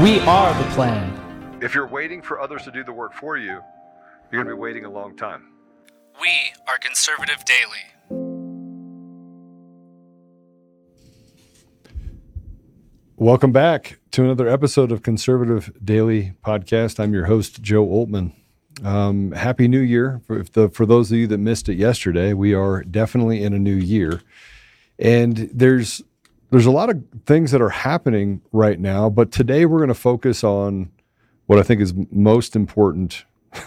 We are the plan. If you're waiting for others to do the work for you, you're going to be waiting a long time. We are Conservative Daily. Welcome back to another episode of Conservative Daily Podcast. I'm your host, Joe Altman. Um, Happy New Year. For, the, for those of you that missed it yesterday, we are definitely in a new year. And there's there's a lot of things that are happening right now, but today we're going to focus on what I think is most important.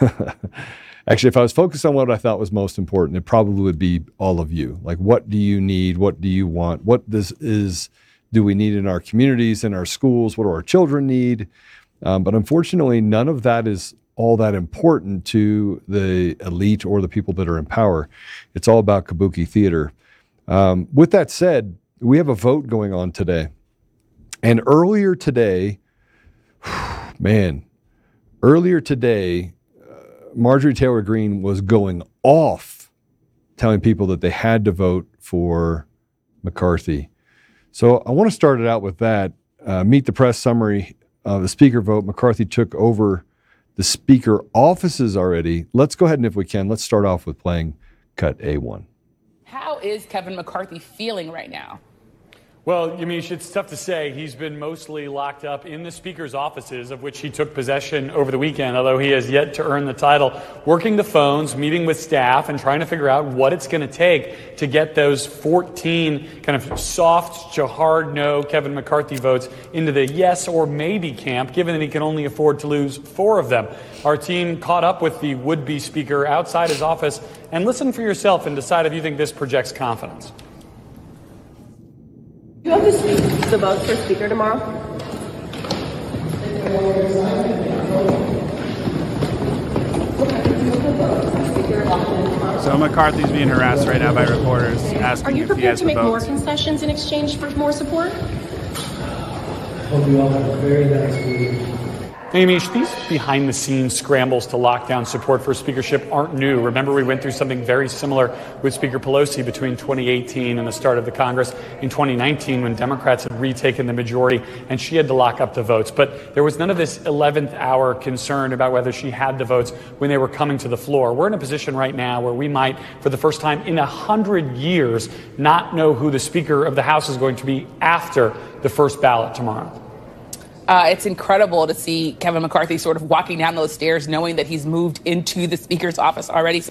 Actually, if I was focused on what I thought was most important, it probably would be all of you. Like, what do you need? What do you want? What this is do we need in our communities, in our schools? What do our children need? Um, but unfortunately, none of that is all that important to the elite or the people that are in power. It's all about kabuki theater. Um, with that said, we have a vote going on today. And earlier today, man, earlier today, uh, Marjorie Taylor Greene was going off telling people that they had to vote for McCarthy. So I want to start it out with that. Uh, meet the press summary of the speaker vote. McCarthy took over the speaker offices already. Let's go ahead and, if we can, let's start off with playing cut A1. How is Kevin McCarthy feeling right now? Well, Yamiche, it's tough to say. He's been mostly locked up in the Speaker's offices, of which he took possession over the weekend, although he has yet to earn the title. Working the phones, meeting with staff, and trying to figure out what it's going to take to get those 14 kind of soft to hard no Kevin McCarthy votes into the yes or maybe camp, given that he can only afford to lose four of them. Our team caught up with the would be Speaker outside his office, and listen for yourself and decide if you think this projects confidence. You have to the, the vote for speaker tomorrow? So McCarthy's being harassed right now by reporters asking Are you if he prepared has to make more concessions in exchange for more support? Hope you all have a very nice week. Yamiche, these behind the scenes scrambles to lock down support for speakership aren't new. Remember, we went through something very similar with Speaker Pelosi between 2018 and the start of the Congress in 2019 when Democrats had retaken the majority and she had to lock up the votes. But there was none of this 11th hour concern about whether she had the votes when they were coming to the floor. We're in a position right now where we might, for the first time in a hundred years, not know who the Speaker of the House is going to be after the first ballot tomorrow. Uh, it's incredible to see Kevin McCarthy sort of walking down those stairs knowing that he's moved into the Speaker's office already.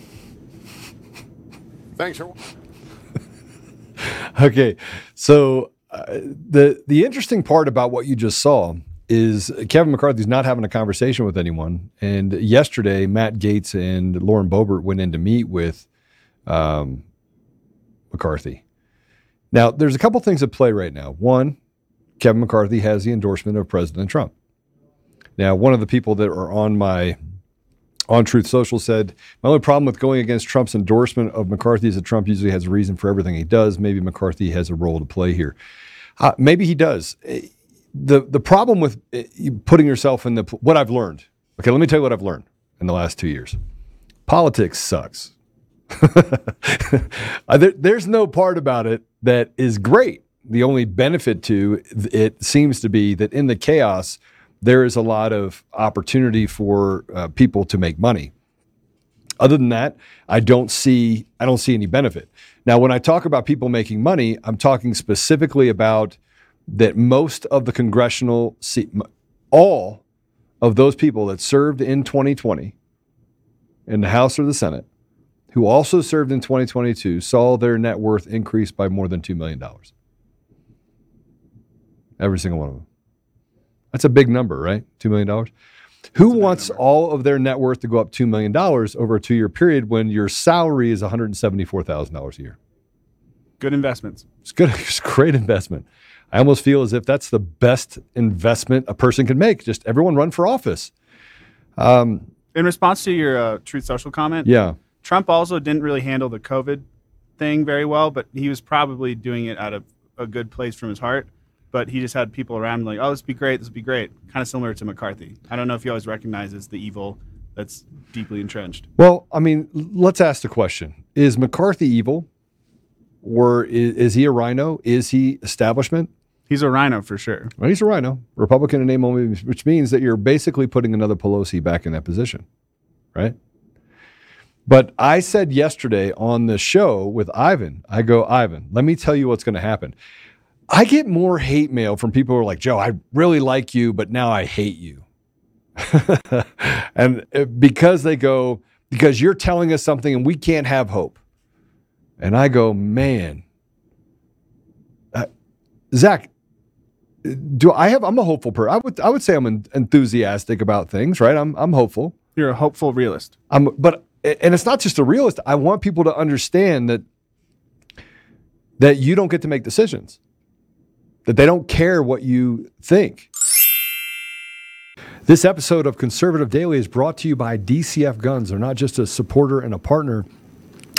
Thanks. okay, so uh, the the interesting part about what you just saw is Kevin McCarthy's not having a conversation with anyone. And yesterday, Matt Gaetz and Lauren Boebert went in to meet with um, McCarthy. Now, there's a couple things at play right now. One, Kevin McCarthy has the endorsement of President Trump. Now, one of the people that are on my on Truth Social said, My only problem with going against Trump's endorsement of McCarthy is that Trump usually has a reason for everything he does. Maybe McCarthy has a role to play here. Uh, maybe he does. The, the problem with uh, putting yourself in the, what I've learned, okay, let me tell you what I've learned in the last two years. Politics sucks. there, there's no part about it that is great. The only benefit to it seems to be that in the chaos, there is a lot of opportunity for uh, people to make money. Other than that, I don't see I don't see any benefit. Now, when I talk about people making money, I'm talking specifically about that most of the congressional seat, all of those people that served in 2020 in the House or the Senate who also served in 2022 saw their net worth increase by more than $2 million. Every single one of them. That's a big number, right? $2 million. Who wants all of their net worth to go up $2 million over a two year period when your salary is $174,000 a year? Good investments. It's good. It's a great investment. I almost feel as if that's the best investment a person can make. Just everyone run for office. Um, In response to your uh, Truth Social comment, yeah. Trump also didn't really handle the COVID thing very well, but he was probably doing it out of a good place from his heart. But he just had people around him like, oh, this would be great, this would be great. Kind of similar to McCarthy. I don't know if he always recognizes the evil that's deeply entrenched. Well, I mean, let's ask the question Is McCarthy evil? Or is, is he a rhino? Is he establishment? He's a rhino for sure. Well, he's a rhino, Republican in name only, which means that you're basically putting another Pelosi back in that position, right? But I said yesterday on the show with Ivan, I go, Ivan, let me tell you what's going to happen. I get more hate mail from people who are like, Joe, I really like you, but now I hate you. and uh, because they go, because you're telling us something and we can't have hope. And I go, man, uh, Zach, do I have? I'm a hopeful person. I would I would say I'm en- enthusiastic about things, right? I'm I'm hopeful. You're a hopeful realist. I'm, but and it's not just a realist. I want people to understand that that you don't get to make decisions. That they don't care what you think. This episode of Conservative Daily is brought to you by DCF Guns. They're not just a supporter and a partner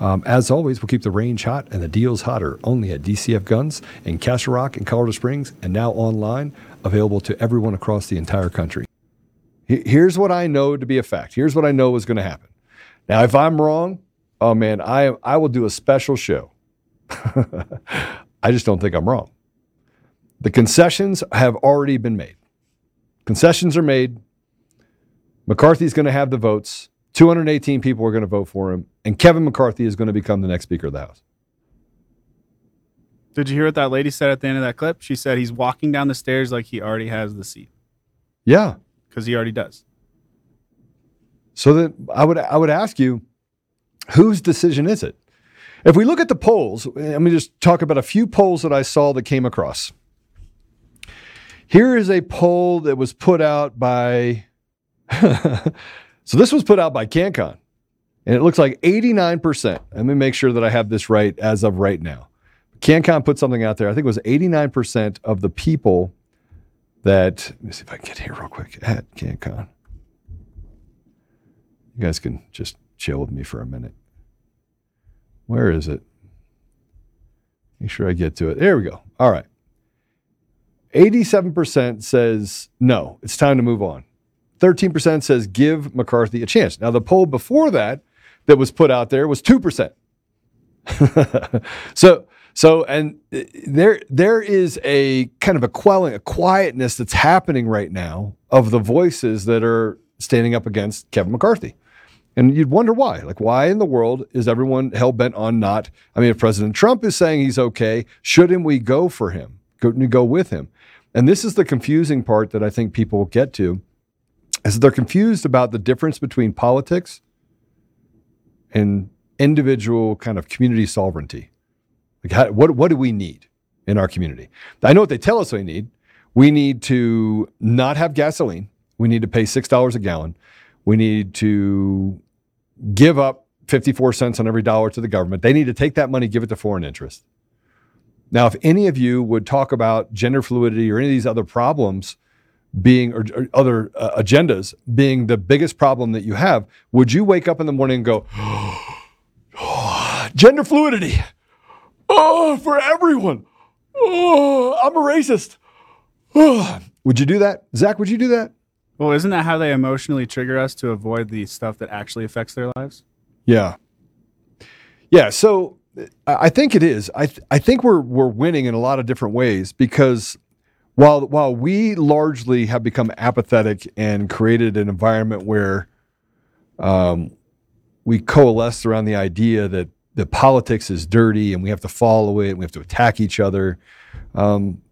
Um, as always, we'll keep the range hot and the deals hotter only at DCF Guns in Castle Rock and Colorado Springs and now online, available to everyone across the entire country. Here's what I know to be a fact. Here's what I know is going to happen. Now, if I'm wrong, oh man, I, I will do a special show. I just don't think I'm wrong. The concessions have already been made. Concessions are made. McCarthy's going to have the votes. 218 people are going to vote for him, and Kevin McCarthy is going to become the next Speaker of the House. Did you hear what that lady said at the end of that clip? She said he's walking down the stairs like he already has the seat Yeah. because he already does. So that I would I would ask you, whose decision is it? If we look at the polls, eh, let me just talk about a few polls that I saw that came across. Here is a poll that was put out by so this was put out by CannCon. And it looks like 89%. Let me make sure that I have this right as of right now. CannCon put something out there. I think it was 89% of the people that, let me see if I can get here real quick at CannCon. You guys can just chill with me for a minute. Where is it? Make sure I get to it. There we go. All right. 87% says no, it's time to move on. 13% says give McCarthy a chance. Now, the poll before that that was put out there was 2%. so, so, and uh, there, there is a kind of a quelling, a quietness that's happening right now of the voices that are standing up against Kevin McCarthy. And you'd wonder why. Like, why in the world is everyone hell bent on not? I mean, if President Trump is saying he's okay, shouldn't we go for him? Go, go with him? And this is the confusing part that I think people will get to, is they're confused about the difference between politics and individual kind of community sovereignty. Like, how, what what do we need in our community? I know what they tell us we need. We need to not have gasoline. We need to pay six dollars a gallon. We need to give up 54 cents on every dollar to the government. They need to take that money, give it to foreign interest. Now, if any of you would talk about gender fluidity or any of these other problems being, or, or other uh, agendas being the biggest problem that you have, would you wake up in the morning and go, gender fluidity, oh, for everyone. Oh, I'm a racist. Oh. Would you do that? Zach, would you do that? Well, isn't that how they emotionally trigger us to avoid the stuff that actually affects their lives? Yeah. Yeah. So I think it is. I th- I think we're we're winning in a lot of different ways because while while we largely have become apathetic and created an environment where um, we coalesce around the idea that the politics is dirty and we have to follow it and we have to attack each other. Um,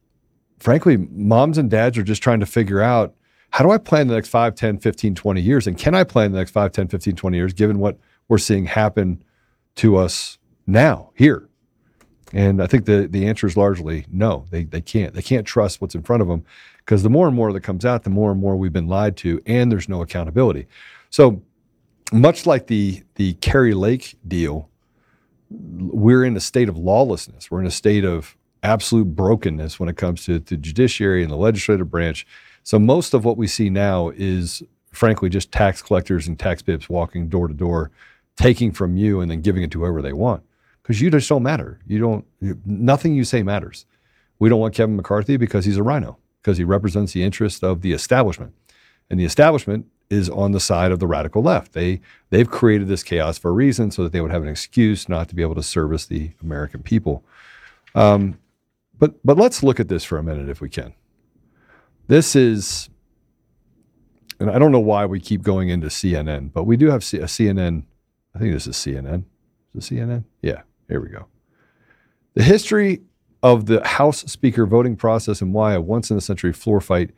frankly, moms and dads are just trying to figure out how do I plan the next 5, 10, 15, 20 years? And can I plan the next 5, 10, 15, 20 years given what we're seeing happen to us now, here? And I think the, the answer is largely no. They, they can't. They can't trust what's in front of them because the more and more that comes out, the more and more we've been lied to, and there's no accountability. So, much like the the Kari Lake deal, we're in a state of lawlessness. We're in a state of absolute brokenness when it comes to the judiciary and the legislative branch. So most of what we see now is, frankly, just tax collectors and tax bips walking door to door, taking from you and then giving it to whoever they want. Because you just don't matter. You don't. Nothing you say matters. We don't want Kevin McCarthy because he's a rhino, because he represents the interest of the establishment, and the establishment is on the side of the radical left. They they've created this chaos for a reason, so that they would have an excuse not to be able to service the American people. Um, but but let's look at this for a minute if we can. This is, and I don't know why we keep going into CNN, but we do have a CNN. I think this is CNN. Is it CNN? Yeah, here we go. The history of the House Speaker voting process and why a once in a century floor fight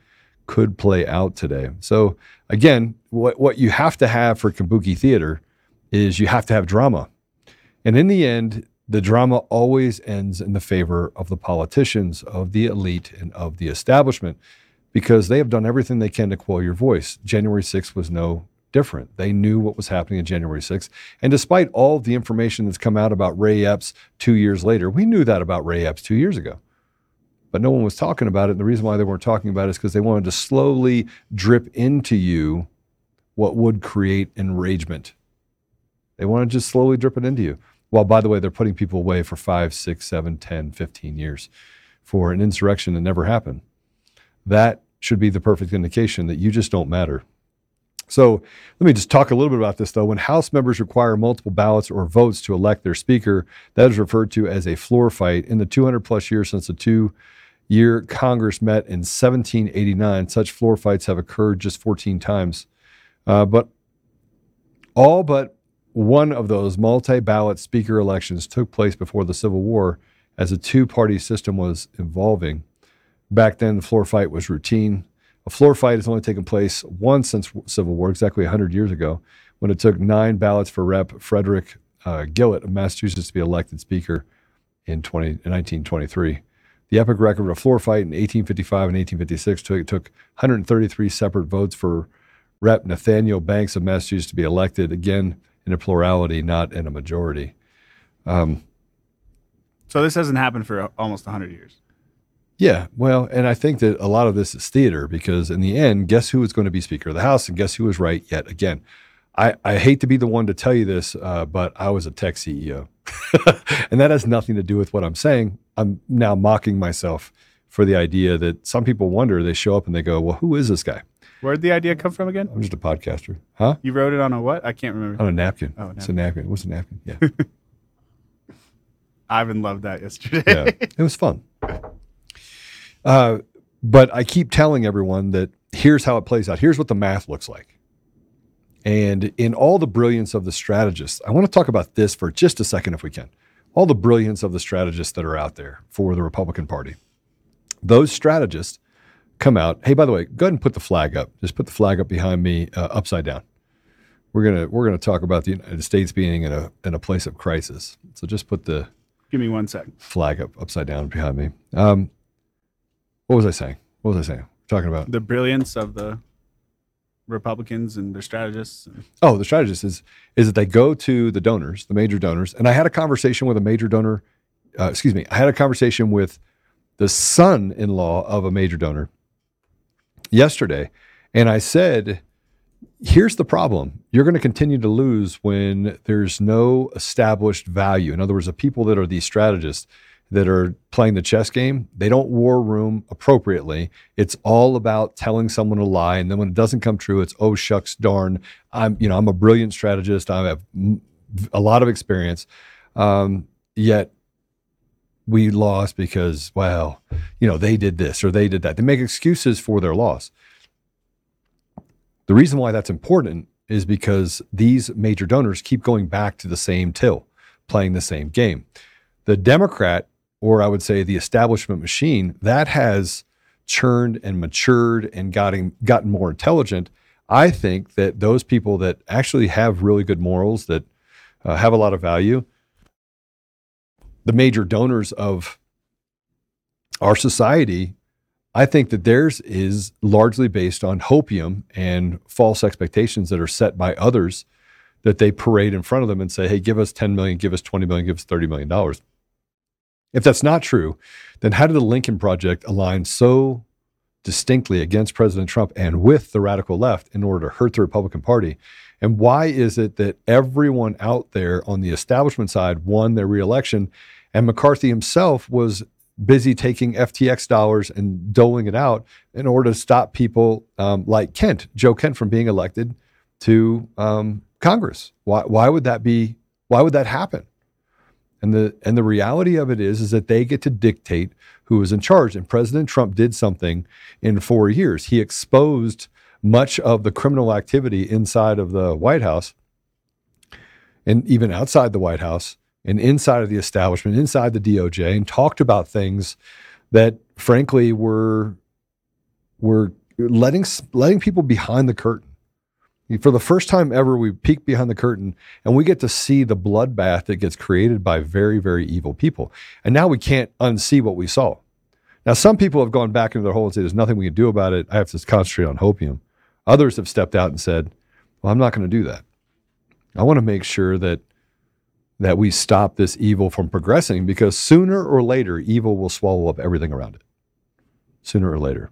could play out today. So again, what what you have to have for kabuki theater is you have to have drama. And in the end, the drama always ends in the favor of the politicians, of the elite, and of the establishment because they have done everything they can to quell your voice. January 6th was no different. They knew what was happening on January 6th. And despite all the information that's come out about Ray Epps two years later, we knew that about Ray Epps two years ago. But no one was talking about it. And the reason why they weren't talking about it is because they wanted to slowly drip into you what would create enragement. They want to just slowly drip it into you. Well, by the way, they're putting people away for five, six, seven, 10, 15 years for an insurrection that never happened. That should be the perfect indication that you just don't matter. So let me just talk a little bit about this, though. When House members require multiple ballots or votes to elect their speaker, that is referred to as a floor fight. In the 200 plus years since the two year Congress met in 1789, such floor fights have occurred just 14 times. Uh, but all but one of those multi ballot speaker elections took place before the Civil War as a two party system was evolving. Back then, the floor fight was routine. A floor fight has only taken place once since Civil War, exactly 100 years ago, when it took nine ballots for Rep. Frederick uh, Gillett of Massachusetts to be elected Speaker in, 20, in 1923. The epic record of a floor fight in 1855 and 1856 took, took 133 separate votes for Rep. Nathaniel Banks of Massachusetts to be elected. Again, in a plurality, not in a majority. Um, so this hasn't happened for almost 100 years. Yeah, well, and I think that a lot of this is theater because in the end, guess who is going to be Speaker of the House, and guess who was right yet again. I, I hate to be the one to tell you this, uh, but I was a tech CEO, and that has nothing to do with what I'm saying. I'm now mocking myself for the idea that some people wonder. They show up and they go, "Well, who is this guy?" Where'd the idea come from again? I'm just a podcaster. Huh? You wrote it on a what? I can't remember. On a napkin. Oh, It's a napkin. What's a napkin? Yeah. Ivan loved that yesterday. yeah. It was fun. Uh, but I keep telling everyone that here's how it plays out. Here's what the math looks like. And in all the brilliance of the strategists, I want to talk about this for just a second, if we can. All the brilliance of the strategists that are out there for the Republican Party. Those strategists come out. Hey, by the way, go ahead and put the flag up. Just put the flag up behind me, uh, upside down. We're gonna we're gonna talk about the United States being in a in a place of crisis. So just put the Give me one sec. flag up upside down behind me. Um, what was I saying? What was I saying? talking about The brilliance of the Republicans and their strategists. And Oh, the strategist is is that they go to the donors, the major donors, and I had a conversation with a major donor. Uh, excuse me, I had a conversation with the son-in-law of a major donor yesterday, and I said, "Here's the problem: you're going to continue to lose when there's no established value. In other words, the people that are these strategists." That are playing the chess game, they don't war room appropriately. It's all about telling someone a lie, and then when it doesn't come true, it's oh shucks darn. I'm you know I'm a brilliant strategist. I have a lot of experience, um, yet we lost because well, you know they did this or they did that. They make excuses for their loss. The reason why that's important is because these major donors keep going back to the same till, playing the same game. The Democrat, or I would say the establishment machine, that has churned and matured and gotten gotten more intelligent. I think that those people that actually have really good morals, that uh, have a lot of value, the major donors of our society, I think that theirs is largely based on hopium and false expectations that are set by others that they parade in front of them and say, hey, give us 10 million, give us 20 million, give us 30 million dollars. If that's not true, then how did the Lincoln Project align so distinctly against President Trump and with the radical left in order to hurt the Republican Party? And why is it that everyone out there on the establishment side won their reelection and McCarthy himself was busy taking FTX dollars and doling it out in order to stop people um, like Kent, Joe Kent, from being elected to um, Congress? Why, why would that be? Why would that happen? And the and the reality of it is is that they get to dictate who is in charge. And President Trump did something in four years. He exposed much of the criminal activity inside of the White House and even outside the White House and inside of the establishment, inside the DOJ, and talked about things that frankly were were letting letting people behind the curtain. For the first time ever, we peek behind the curtain and we get to see the bloodbath that gets created by very, very evil people. And now we can't unsee what we saw. Now, some people have gone back into their hole and said, There's nothing we can do about it. I have to concentrate on hopium. Others have stepped out and said, Well, I'm not going to do that. I want to make sure that that we stop this evil from progressing because sooner or later, evil will swallow up everything around it. Sooner or later.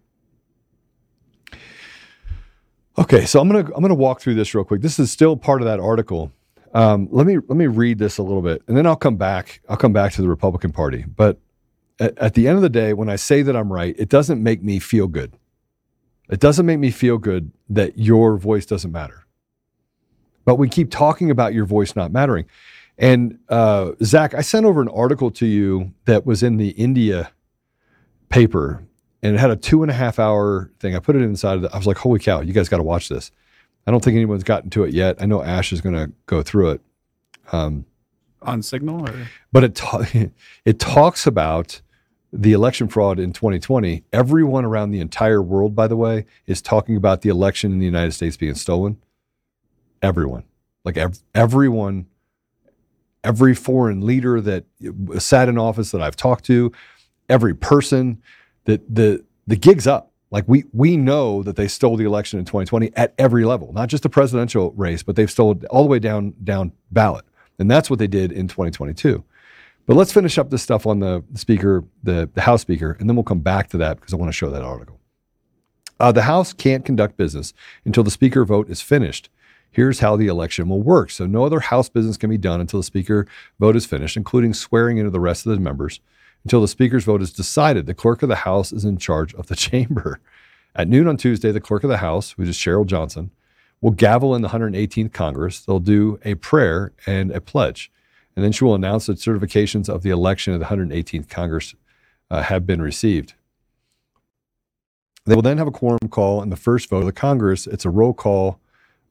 Okay, so I'm gonna I'm gonna walk through this real quick. This is still part of that article. Um, let me let me read this a little bit, and then I'll come back. I'll come back to the Republican Party. But at, at the end of the day, when I say that I'm right, it doesn't make me feel good. It doesn't make me feel good that your voice doesn't matter. But we keep talking about your voice not mattering. And uh, Zach, I sent over an article to you that was in the India paper, and it had a two and a half hour thing. I put it inside of the, I was like, holy cow, you guys got to watch this. I don't think anyone's gotten to it yet. I know Ash is going to go through it. Um, on Signal? Or? but it ta- it talks about the election fraud in 2020. Everyone around the entire world, by the way, is talking about the election in the United States being stolen. Everyone, like ev- everyone, every foreign leader that sat in office that I've talked to, every person that the the gig's up. Like we we know that they stole the election in 2020 at every level, not just the presidential race, but they've stolen all the way down down ballot, and that's what they did in 2022. But let's finish up this stuff on the speaker, the, the House Speaker, and then we'll come back to that because I want to show that article. Uh, the House can't conduct business until the Speaker vote is finished. Here's how the election will work. So, no other House business can be done until the Speaker vote is finished, including swearing into the rest of the members. Until the Speaker's vote is decided, the Clerk of the House is in charge of the chamber. At noon on Tuesday, the Clerk of the House, which is Cheryl Johnson, will gavel in the 118th Congress. They'll do a prayer and a pledge. And then she will announce that certifications of the election of the 118th Congress uh, have been received. They will then have a quorum call and the first vote of the Congress. It's a roll call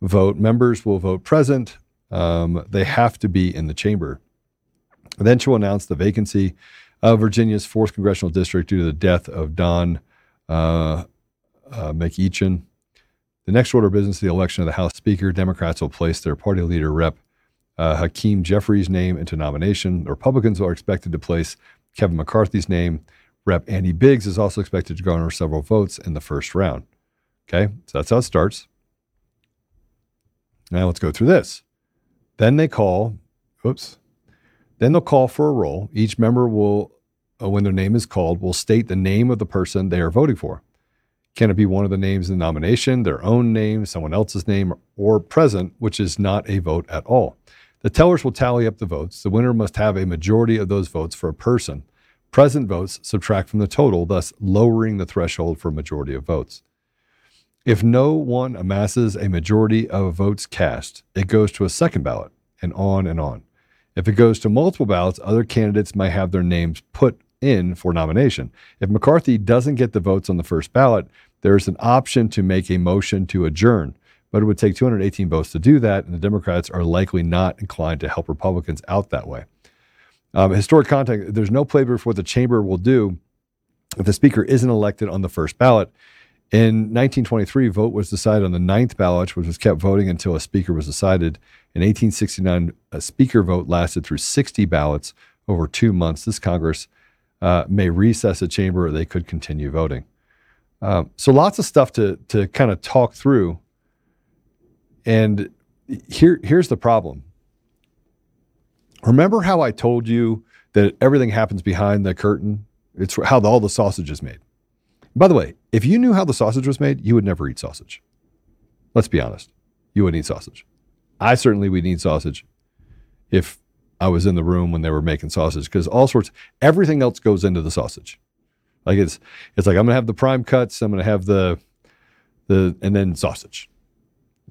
vote. Members will vote present. Um, they have to be in the chamber. Then she will announce the vacancy of Virginia's fourth congressional district due to the death of Don uh, uh, McEachin. The next order of business the election of the House Speaker. Democrats will place their party leader, Rep. Uh, Hakeem Jeffries' name into nomination. The Republicans are expected to place Kevin McCarthy's name. Rep. Andy Biggs is also expected to garner several votes in the first round. Okay, so that's how it starts. Now let's go through this. Then they call, oops, then they'll call for a roll. Each member will, uh, when their name is called, will state the name of the person they are voting for. Can it be one of the names in the nomination, their own name, someone else's name, or present, which is not a vote at all? The tellers will tally up the votes. The winner must have a majority of those votes for a person. Present votes subtract from the total, thus lowering the threshold for majority of votes. If no one amasses a majority of votes cast, it goes to a second ballot, and on and on. If it goes to multiple ballots, other candidates might have their names put in for nomination. If McCarthy doesn't get the votes on the first ballot, there is an option to make a motion to adjourn, but it would take 218 votes to do that, and the Democrats are likely not inclined to help Republicans out that way. Um, historic context there's no playbook for what the chamber will do if the speaker isn't elected on the first ballot. In 1923, vote was decided on the ninth ballot, which was kept voting until a speaker was decided. In 1869, a speaker vote lasted through 60 ballots over two months. This Congress uh, may recess a chamber or they could continue voting. Um, so lots of stuff to to kind of talk through. And here here's the problem. Remember how I told you that everything happens behind the curtain? It's how all the sausage is made. By the way, if you knew how the sausage was made, you would never eat sausage. Let's be honest. You wouldn't eat sausage. I certainly would need sausage if I was in the room when they were making sausage because all sorts, everything else goes into the sausage. Like it's it's like I'm gonna have the prime cuts, I'm gonna have the the and then sausage,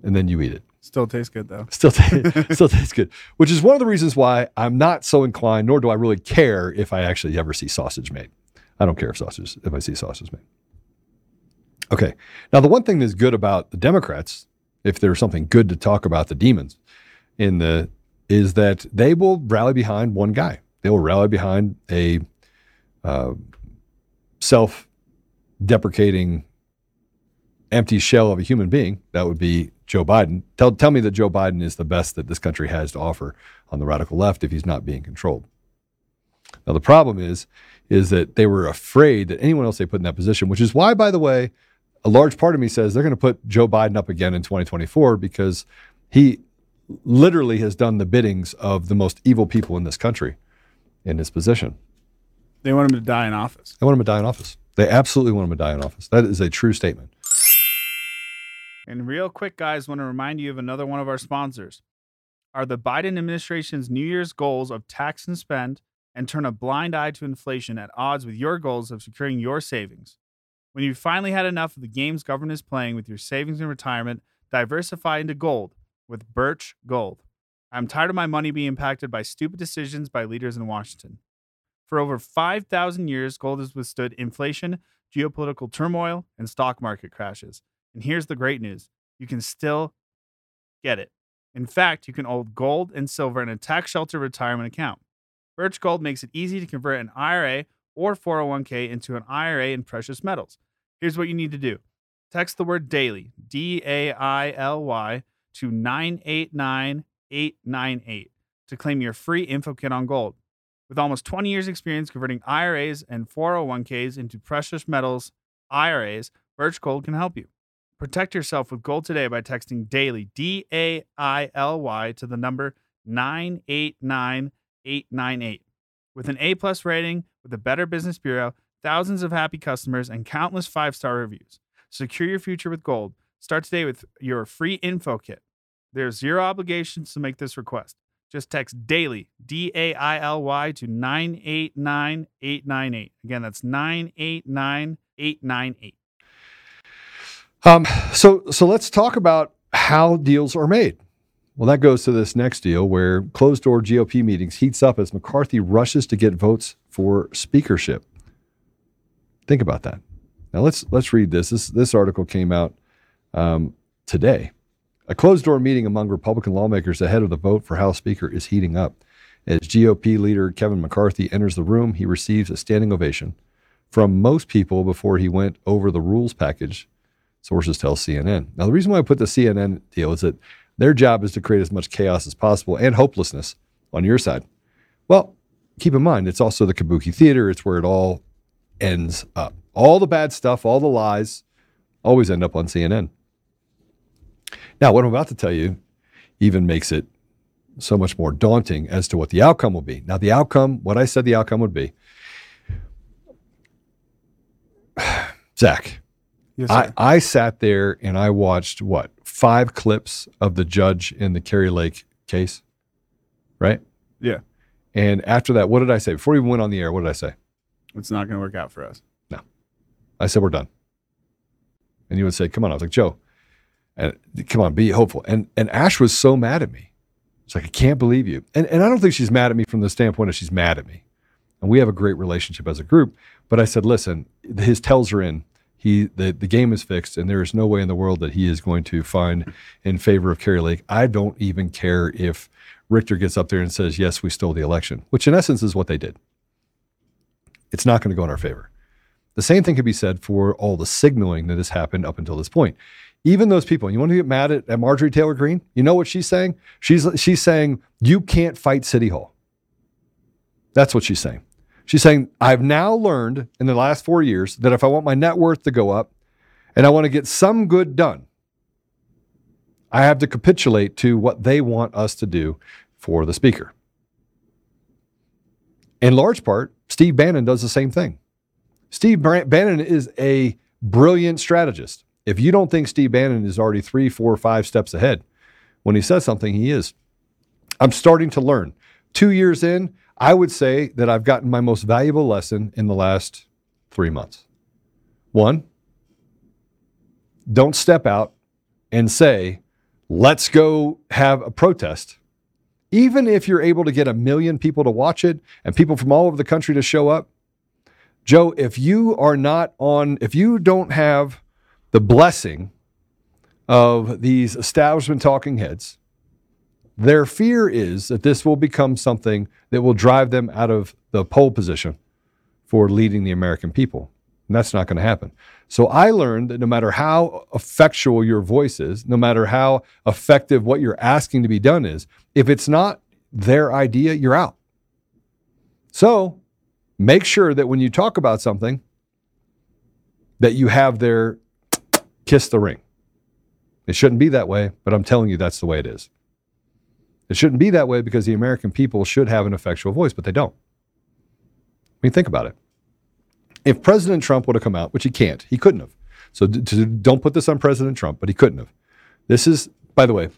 and then you eat it. Still tastes good though. Still, t- still tastes good. Which is one of the reasons why I'm not so inclined, nor do I really care if I actually ever see sausage made. I don't care if sausage if I see sausage made. Okay. Now the one thing that's good about the Democrats, if there's something good to talk about the demons in the is that they will rally behind one guy. They will rally behind a uh, self deprecating empty shell of a human being. That would be Joe Biden. Tell, tell me that Joe Biden is the best that this country has to offer on the radical left if he's not being controlled. Now, the problem is, is that they were afraid that anyone else they put in that position, which is why, by the way, a large part of me says they're going to put Joe Biden up again in 2024 because he literally has done the biddings of the most evil people in this country in his position. They want him to die in office. They want him to die in office. They absolutely want him to die in office. That is a true statement. And real quick, guys, want to remind you of another one of our sponsors. Are the Biden administration's New Year's goals of tax and spend and turn a blind eye to inflation at odds with your goals of securing your savings? When you've finally had enough of the games government is playing with your savings and retirement, diversify into gold with Birch Gold. I'm tired of my money being impacted by stupid decisions by leaders in Washington. For over 5,000 years, gold has withstood inflation, geopolitical turmoil, and stock market crashes. And here's the great news you can still get it. In fact, you can hold gold and silver in a tax shelter retirement account. Birch Gold makes it easy to convert an IRA or 401k into an IRA in precious metals. Here's what you need to do text the word daily, D A I L Y, to 989898 to claim your free info kit on gold. With almost 20 years' experience converting IRAs and 401ks into precious metals IRAs, Birch Gold can help you. Protect yourself with gold today by texting daily D A I L Y to the number 989898. With an A plus rating with the Better Business Bureau, thousands of happy customers, and countless five star reviews. Secure your future with gold. Start today with your free info kit. There's zero obligations to make this request. Just text daily, D A I L Y, to 989898. Again, that's 989898. Um, so, so let's talk about how deals are made. Well, that goes to this next deal where closed door GOP meetings heats up as McCarthy rushes to get votes for speakership. Think about that. Now let's let's read this. This this article came out um, today. A closed door meeting among Republican lawmakers ahead of the vote for House Speaker is heating up. As GOP leader Kevin McCarthy enters the room, he receives a standing ovation from most people before he went over the rules package, sources tell CNN. Now, the reason why I put the CNN deal is that their job is to create as much chaos as possible and hopelessness on your side. Well, keep in mind, it's also the Kabuki Theater. It's where it all ends up. All the bad stuff, all the lies, always end up on CNN. Now, what I'm about to tell you even makes it so much more daunting as to what the outcome will be. Now, the outcome, what I said the outcome would be, Zach, Yes, I. I sat there and I watched what five clips of the judge in the Kari Lake case, right? Yeah. And after that, what did I say before we went on the air? What did I say? It's not going to work out for us. No. I said we're done. And you would say, "Come on." I was like, "Joe, and come on, be hopeful." And and Ash was so mad at me. It's like I can't believe you. And and I don't think she's mad at me from the standpoint of she's mad at me. And we have a great relationship as a group. But I said, "Listen, his tells are in. He the the game is fixed, and there is no way in the world that he is going to find in favor of Kari Lake. I don't even care if Richer gets up there and says, "Yes, we stole the election," which in essence is what they did. It's not going to go in our favor. The same thing could be said for all the signaling that has happened up until this point. Even those people, you want to get mad at, at Marjorie Taylor Greene? You know what she's saying? She's she's saying you can't fight City Hall. That's what she's saying. She's saying I've now learned in the last four years that if I want my net worth to go up and I want to get some good done, I have to capitulate to what they want us to do for the speaker. In large part, Steve Bannon does the same thing. Steve Bannon is a brilliant strategist. If you don't think Steve Bannon is already three, four, five steps ahead, when he says something, he is. I'm starting to learn. Two years in, I would say that I've gotten my most valuable lesson in the last three months. One, don't step out and say, let's go have a protest. Even if you're able to get a million people to watch it and people from all over the country to show up, Joe, if you are not on, if you don't have the blessing of these establishment talking heads, their fear is that this will become something that will drive them out of the pole position for leading the American people. And that's not going to happen. So I learned that no matter how effectual your voice is, no matter how effective what you're asking to be done is, if it's not their idea, you're out. So make sure that when you talk about something, that you have their kiss the ring. It shouldn't be that way, but I'm telling you that's the way it is. It shouldn't be that way because the American people should have an effectual voice, but they don't. I mean, think about it. If President Trump would have come out, which he can't, he couldn't have. So d- don't put this on President Trump, but he couldn't have. This is, by the way,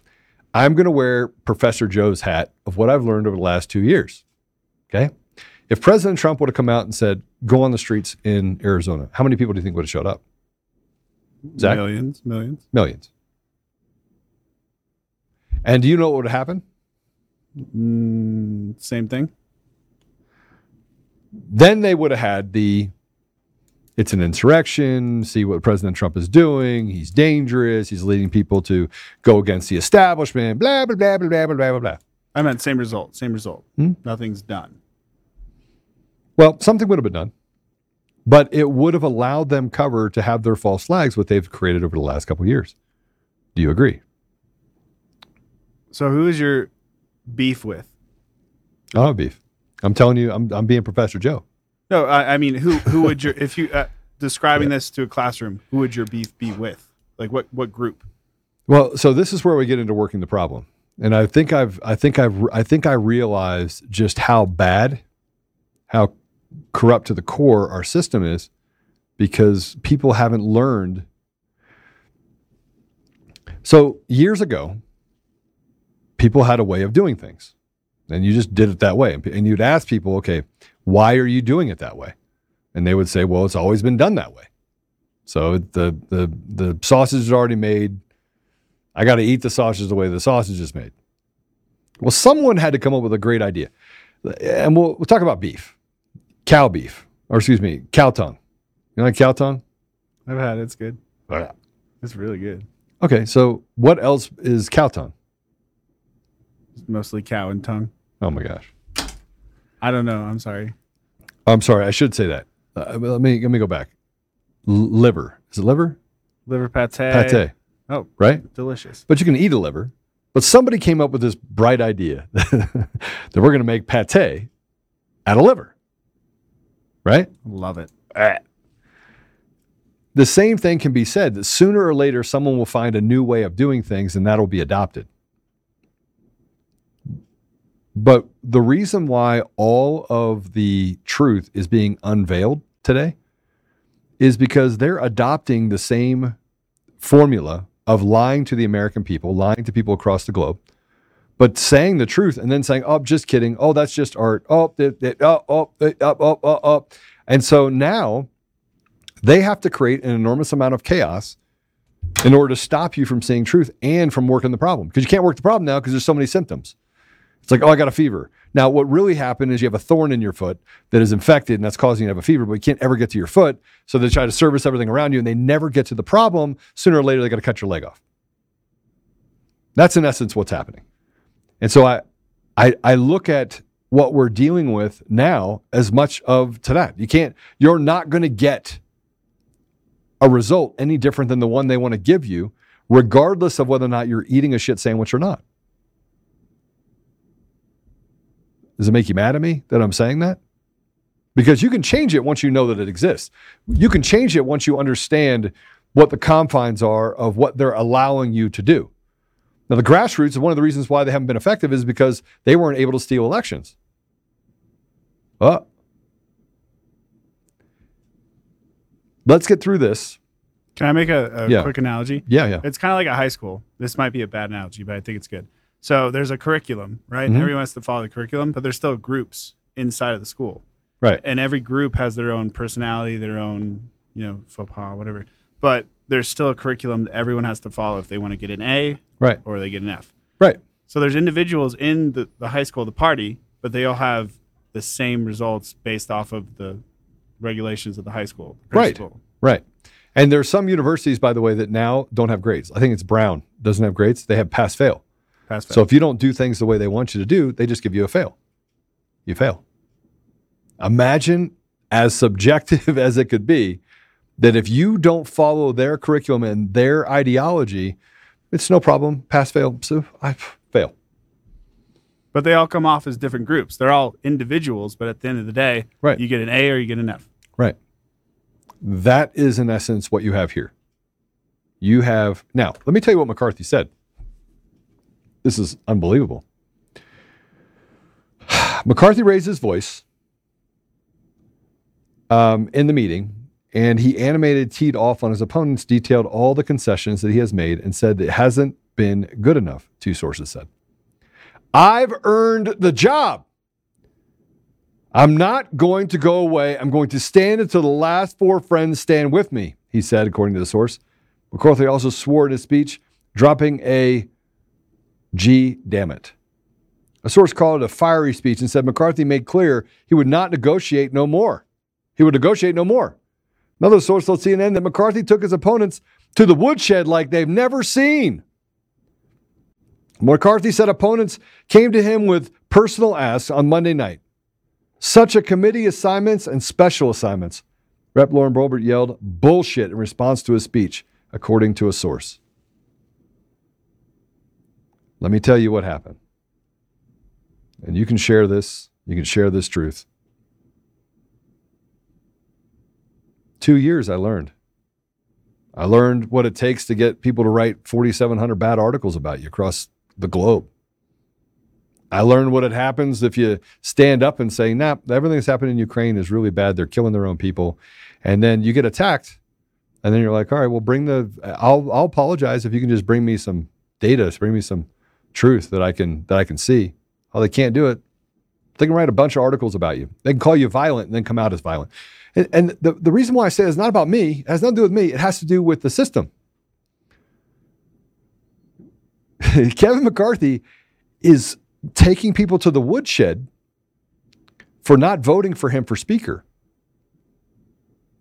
I'm going to wear Professor Joe's hat of what I've learned over the last two years. Okay. If President Trump would have come out and said, go on the streets in Arizona, how many people do you think would have showed up? Zach? Millions, millions. Millions. And do you know what would have happened? Mm, same thing. Then they would have had the it's an insurrection. See what President Trump is doing. He's dangerous. He's leading people to go against the establishment. Blah blah blah blah blah blah blah blah. I meant same result. Same result. Hmm? Nothing's done. Well, something would have been done, but it would have allowed them cover to have their false flags, what they've created over the last couple years. Do you agree? So, who is your beef with? I have beef. I'm telling you, I'm, I'm being Professor Joe. No, I, I mean who who would your if you uh, describing this to a classroom, who would your beef be with? Like what what group? Well, so this is where we get into working the problem. And I think I've I think I've I think I realized just how bad, how corrupt to the core our system is because people haven't learned. So years ago, people had a way of doing things. And you just did it that way. And you'd ask people, okay, why are you doing it that way? And they would say, well, it's always been done that way. So the the the sausage is already made. I got to eat the sausage the way the sausage is made. Well, someone had to come up with a great idea, and we'll we'll talk about beef, cow beef, or excuse me, cow tongue. You like cow tongue? I've had it. It's good. Yeah. It's really good. Okay, so what else is cow tongue? Mostly cow and tongue. Oh my gosh. I don't know. I'm sorry. I'm sorry, I should say that. Uh, let me let me go back. L- liver. Is it liver? Liver pate. Pate. Oh, Right? delicious. But you can eat a liver. But somebody came up with this bright idea that we're going to make pate out of liver. Right? Love it. The same thing can be said that sooner or later someone will find a new way of doing things and that'll be adopted. But the reason why all of the truth is being unveiled today is because they're adopting the same formula of lying to the American people, lying to people across the globe, but saying the truth and then saying, "Oh, just kidding. Oh, that's just art. Oh, it, it, oh, oh, it, oh, oh, oh, oh." And so now they have to create an enormous amount of chaos in order to stop you from seeing truth and from working the problem because you can't work the problem now because there's so many symptoms. It's like, oh, I got a fever. Now, what really happened is you have a thorn in your foot that is infected and that's causing you to have a fever, but you can't ever get to your foot. So they try to service everything around you and they never get to the problem. Sooner or later, they got to cut your leg off. That's in essence what's happening. And so I, I, I look at what we're dealing with now as much of to that. You can't, you're not going to get a result any different than the one they want to give you, regardless of whether or not you're eating a shit sandwich or not. Does it make you mad at me that I'm saying that? Because you can change it once you know that it exists. You can change it once you understand what the confines are of what they're allowing you to do. Now, the grassroots, one of the reasons why they haven't been effective is because they weren't able to steal elections. Well, let's get through this. Can I make a, a Yeah. quick analogy? Yeah, yeah. It's kind of like a high school. This might be a bad analogy, but I think it's good. So there's a curriculum, right? Mhm. Everyone has to follow the curriculum, but there's still groups inside of the school. Right. And every group has their own personality, their own, you know, faux pas, whatever. But there's still a curriculum that everyone has to follow if they want to get an A Right. or they get an F. Right. So there's individuals in the, the high school, the party, but they all have the same results based off of the regulations of the high school. the Right. Right. And there's some universities, by the way, that now don't have grades. I think it's Brown doesn't have grades. They have pass fail. Pass. So if you don't do things the way they want you to do, they just give you a fail. You fail. Imagine as subjective as it could be that if you don't follow their curriculum and their ideology, it's no problem. Pass fail. So I fail. But they all come off as different groups. They're all individuals, but at the end of the day, Right. you get an A or you get an F. Right. That is in essence what you have here. You have now, let me tell you what McCarthy said. This is unbelievable. McCarthy raised his voice um, in the meeting and he animated, teed off on his opponents, detailed all the concessions that he has made, and said it hasn't been good enough, two sources said. I've earned the job. I'm not going to go away. I'm going to stand until the last four friends stand with me, he said, according to the source. McCarthy also swore in his speech, dropping a G damn it. A source called it a fiery speech and said McCarthy made clear he would not negotiate no more. He would negotiate no more. Another source told CNN that McCarthy took his opponents to the woodshed like they've never seen. McCarthy said opponents came to him with personal asks on Monday night such a committee assignments and special assignments. Rep. Lauren Boebert yelled bullshit in response to his speech, according to a source. Let me tell you what happened. And you can share this, you can share this truth. Two years I learned. I learned what it takes to get people to write 4,700 bad articles about you across the globe. I learned what it happens if you stand up and say, nah, everything that's happening in Ukraine is really bad. They're killing their own people. And then you get attacked. And then you're like, all right, well, bring the, I'll, I'll apologize if you can just bring me some data, bring me some truth that I can, that I can see. Oh, they can't do it. They can write a bunch of articles about you. They can call you violent and then come out as violent. And, and the, the reason why I say it's not about me, it has nothing to do with me. It has to do with the system. Kevin McCarthy is taking people to the woodshed for not voting for him for speaker.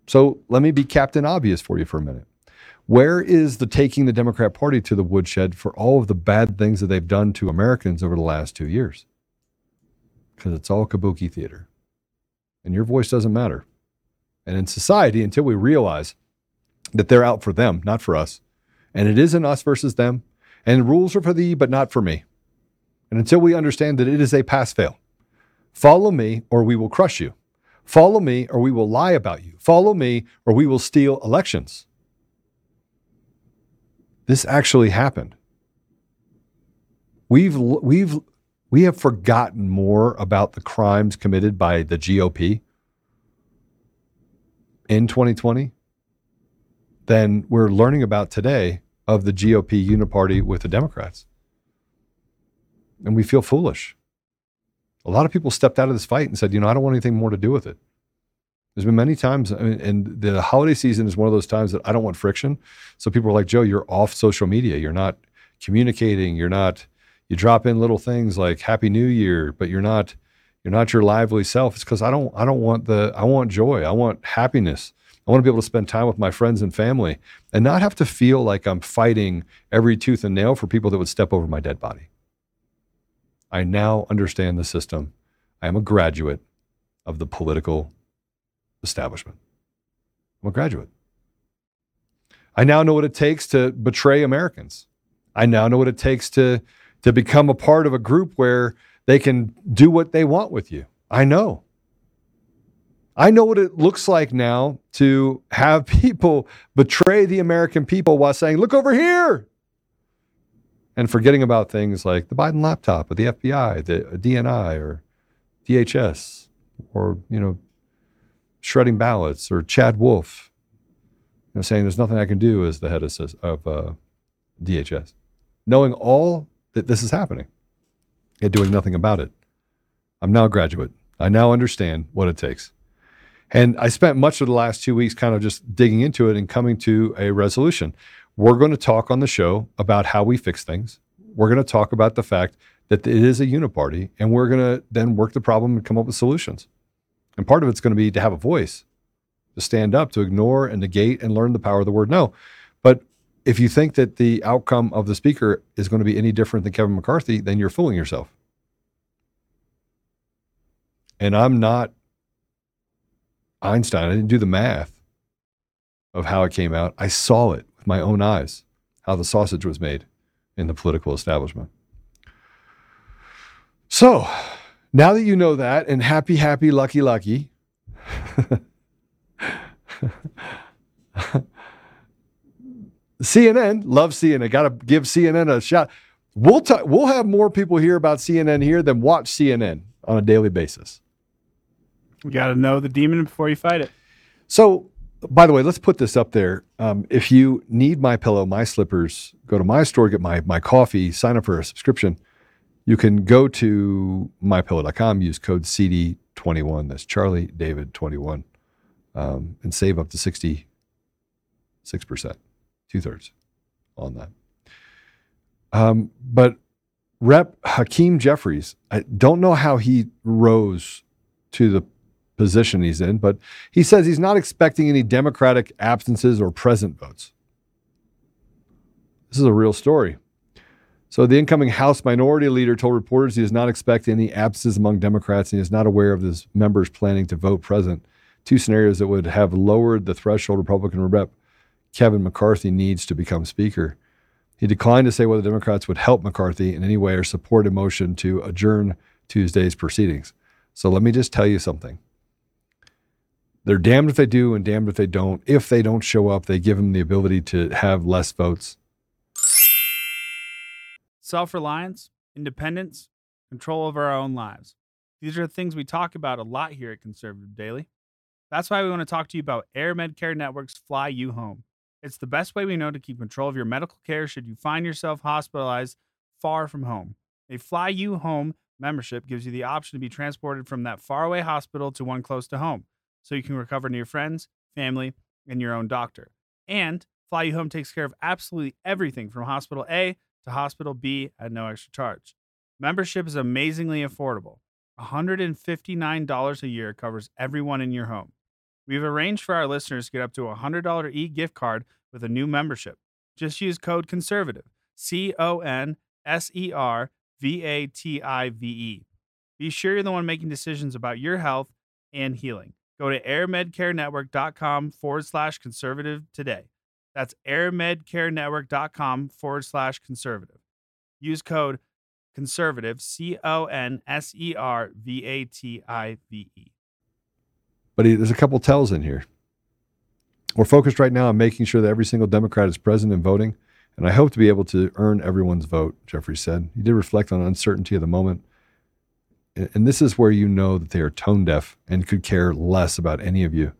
So let me be Captain Obvious for you for a minute. Where is the taking the Democrat Party to the woodshed for all of the bad things that they've done to Americans over the last two years? Because it's all kabuki theater. And your voice doesn't matter. And in society, until we realize that they're out for them, not for us, and it isn't us versus them, and rules are for thee, but not for me. And until we understand that it is a pass fail, follow me or we will crush you. Follow me or we will lie about you. Follow me or we will steal elections. This actually happened. We've we've we have forgotten more about the crimes committed by the GOP in 2020 than we're learning about today of the GOP uniparty with the Democrats. And we feel foolish. A lot of people stepped out of this fight and said, you know, I don't want anything more to do with it. There's been many times, I mean, and the holiday season is one of those times that I don't want friction. So people are like, Joe, you're off social media. You're not communicating. You're not, you drop in little things like Happy New Year, but you're not, you're not your lively self. It's because I don't, I don't want the, I want joy. I want happiness. I want to be able to spend time with my friends and family and not have to feel like I'm fighting every tooth and nail for people that would step over my dead body. I now understand the system. I am a graduate of the political establishment. I'm a graduate. I now know what it takes to betray Americans. I now know what it takes to, to become a part of a group where they can do what they want with you. I know. I know what it looks like now to have people betray the American people while saying, look over here. And forgetting about things like the Biden laptop or the FBI, the DNI or DHS, or, you know, shredding ballots or Chad Wolf, you know, saying there's nothing I can do as the head of, of uh, DHS, knowing all that this is happening and doing nothing about it. I'm now a graduate. I now understand what it takes. And I spent much of the last two weeks kind of just digging into it and coming to a resolution. We're going to talk on the show about how we fix things. We're going to talk about the fact that it is a uniparty, and we're going to then work the problem and come up with solutions. And part of it's going to be to have a voice, to stand up, to ignore and negate and learn the power of the word no. But if you think that the outcome of the speaker is going to be any different than Kevin McCarthy, then you're fooling yourself. And I'm not Einstein. I didn't do the math of how it came out. I saw it with my own eyes, how the sausage was made in the political establishment. So now that you know that, and happy, happy, lucky, lucky. CNN, love CNN. Got to give CNN a shot. We'll t- we'll have more people hear about CNN here than watch CNN on a daily basis. You got to know the demon before you fight it. So, by the way, let's put this up there. Um, if you need my pillow, my slippers, go to my store, get my my coffee, sign up for a subscription. You can go to mypillow.com, use code CD21. That's Charlie David 21, um, and save up to 66%, two thirds on that. Um, but Rep Hakeem Jeffries, I don't know how he rose to the position he's in, but he says he's not expecting any Democratic absences or present votes. This is a real story. So, the incoming House Minority Leader told reporters he does not expect any absences among Democrats and he is not aware of his members planning to vote present. Two scenarios that would have lowered the threshold Republican Rep Kevin McCarthy needs to become Speaker. He declined to say whether Democrats would help McCarthy in any way or support a motion to adjourn Tuesday's proceedings. So, let me just tell you something. They're damned if they do and damned if they don't. If they don't show up, they give them the ability to have less votes. Self reliance, independence, control over our own lives. These are the things we talk about a lot here at Conservative Daily. That's why we want to talk to you about Air Medcare Network's Fly You Home. It's the best way we know to keep control of your medical care should you find yourself hospitalized far from home. A Fly You Home membership gives you the option to be transported from that faraway hospital to one close to home so you can recover near friends, family, and your own doctor. And Fly You Home takes care of absolutely everything from Hospital A to Hospital B at no extra charge. Membership is amazingly affordable. $159 a year covers everyone in your home. We've arranged for our listeners to get up to a $100 e gift card with a new membership. Just use code conservative. C O N S E R V A T I V E. Be sure you're the one making decisions about your health and healing. Go to airmedcarenetwork.com forward slash conservative today. That's airmedcarenetwork.com forward slash conservative. Use code conservative, C O N S E R V A T I V E. But he, there's a couple tells in here. We're focused right now on making sure that every single Democrat is present and voting, and I hope to be able to earn everyone's vote, Jeffries said. He did reflect on uncertainty of the moment. And this is where you know that they are tone deaf and could care less about any of you.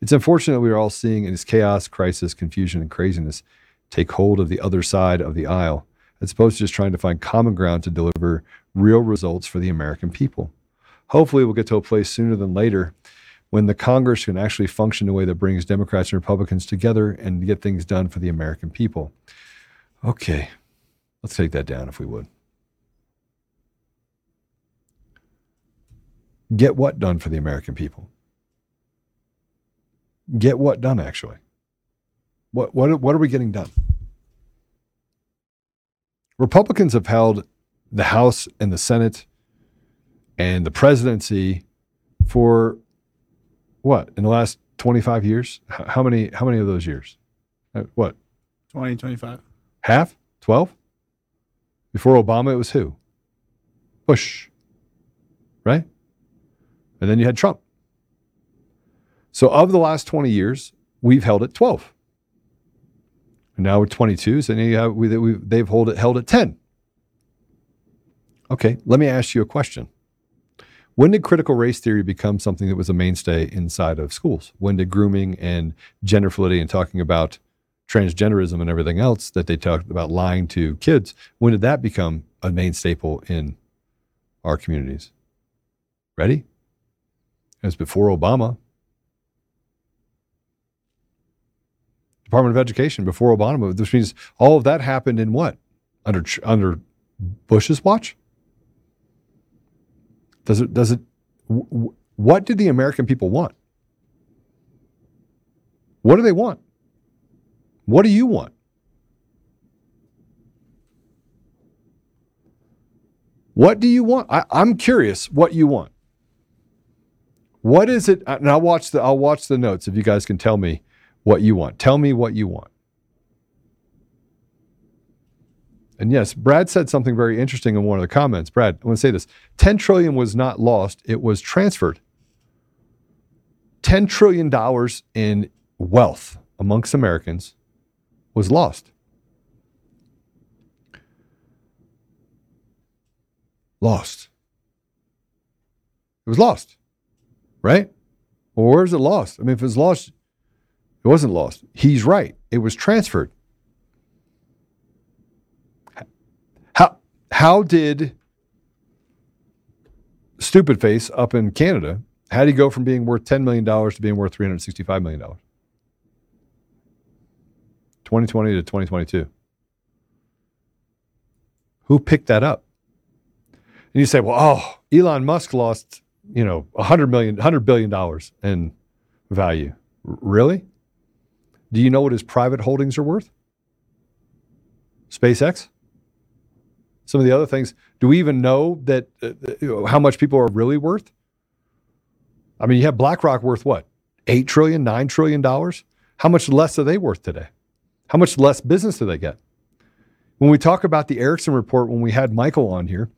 It's unfortunate we are all seeing in this chaos, crisis, confusion, and craziness take hold of the other side of the aisle, as opposed to just trying to find common ground to deliver real results for the American people. Hopefully, we'll get to a place sooner than later when the Congress can actually function in a way that brings Democrats and Republicans together and get things done for the American people. Okay, let's take that down if we would. Get what done for the American people? Get what done, actually? What, what, what are we getting done? Republicans have held the House and the Senate and the presidency for what in the last 25 years? How many how many of those years? Uh, what? 2025. half? 12 before obama it was who? Bush. Right? And then you had trump so of the last 20 years we've held it 12 and now we're 22 so now have, we, we, they've hold it, held it 10 okay let me ask you a question when did critical race theory become something that was a mainstay inside of schools? When did grooming and gender fluidity and talking about transgenderism and everything else that they talked about lying to kids, when did that become a main staple in our communities? Ready? It was before Obama. Department of Education before Obama, which means all of that happened in what? Under under Bush's watch? Does it? Does it? w- What did the American people want? What do they want? What do you want? What do you want? I, I'm curious what you want. What is it? And I'll watch the I'll watch the notes if you guys can tell me what you want. Tell me what you want. And yes, Brad said something very interesting in one of the comments. Brad, I want to say this 10 trillion was not lost, it was transferred. $10 trillion in wealth amongst Americans was lost. Lost. It was lost, right? Well, where's it lost? I mean, if it's lost, it wasn't lost. He's right. It was transferred. How how did Stupid Face up in Canada? How did he go from being worth ten million dollars to being worth three hundred sixty-five million dollars? 2020 to 2022. Who picked that up? And you say, well, oh, Elon Musk lost, you know, 100 million, 100 billion dollars in value. R- really? Do you know what his private holdings are worth? SpaceX? Some of the other things. Do we even know that uh, how much people are really worth? I mean, you have BlackRock worth what? 8 trillion, 9 trillion dollars? How much less are they worth today? How much less business do they get? When we talk about the Erickson report, when we had Michael on here,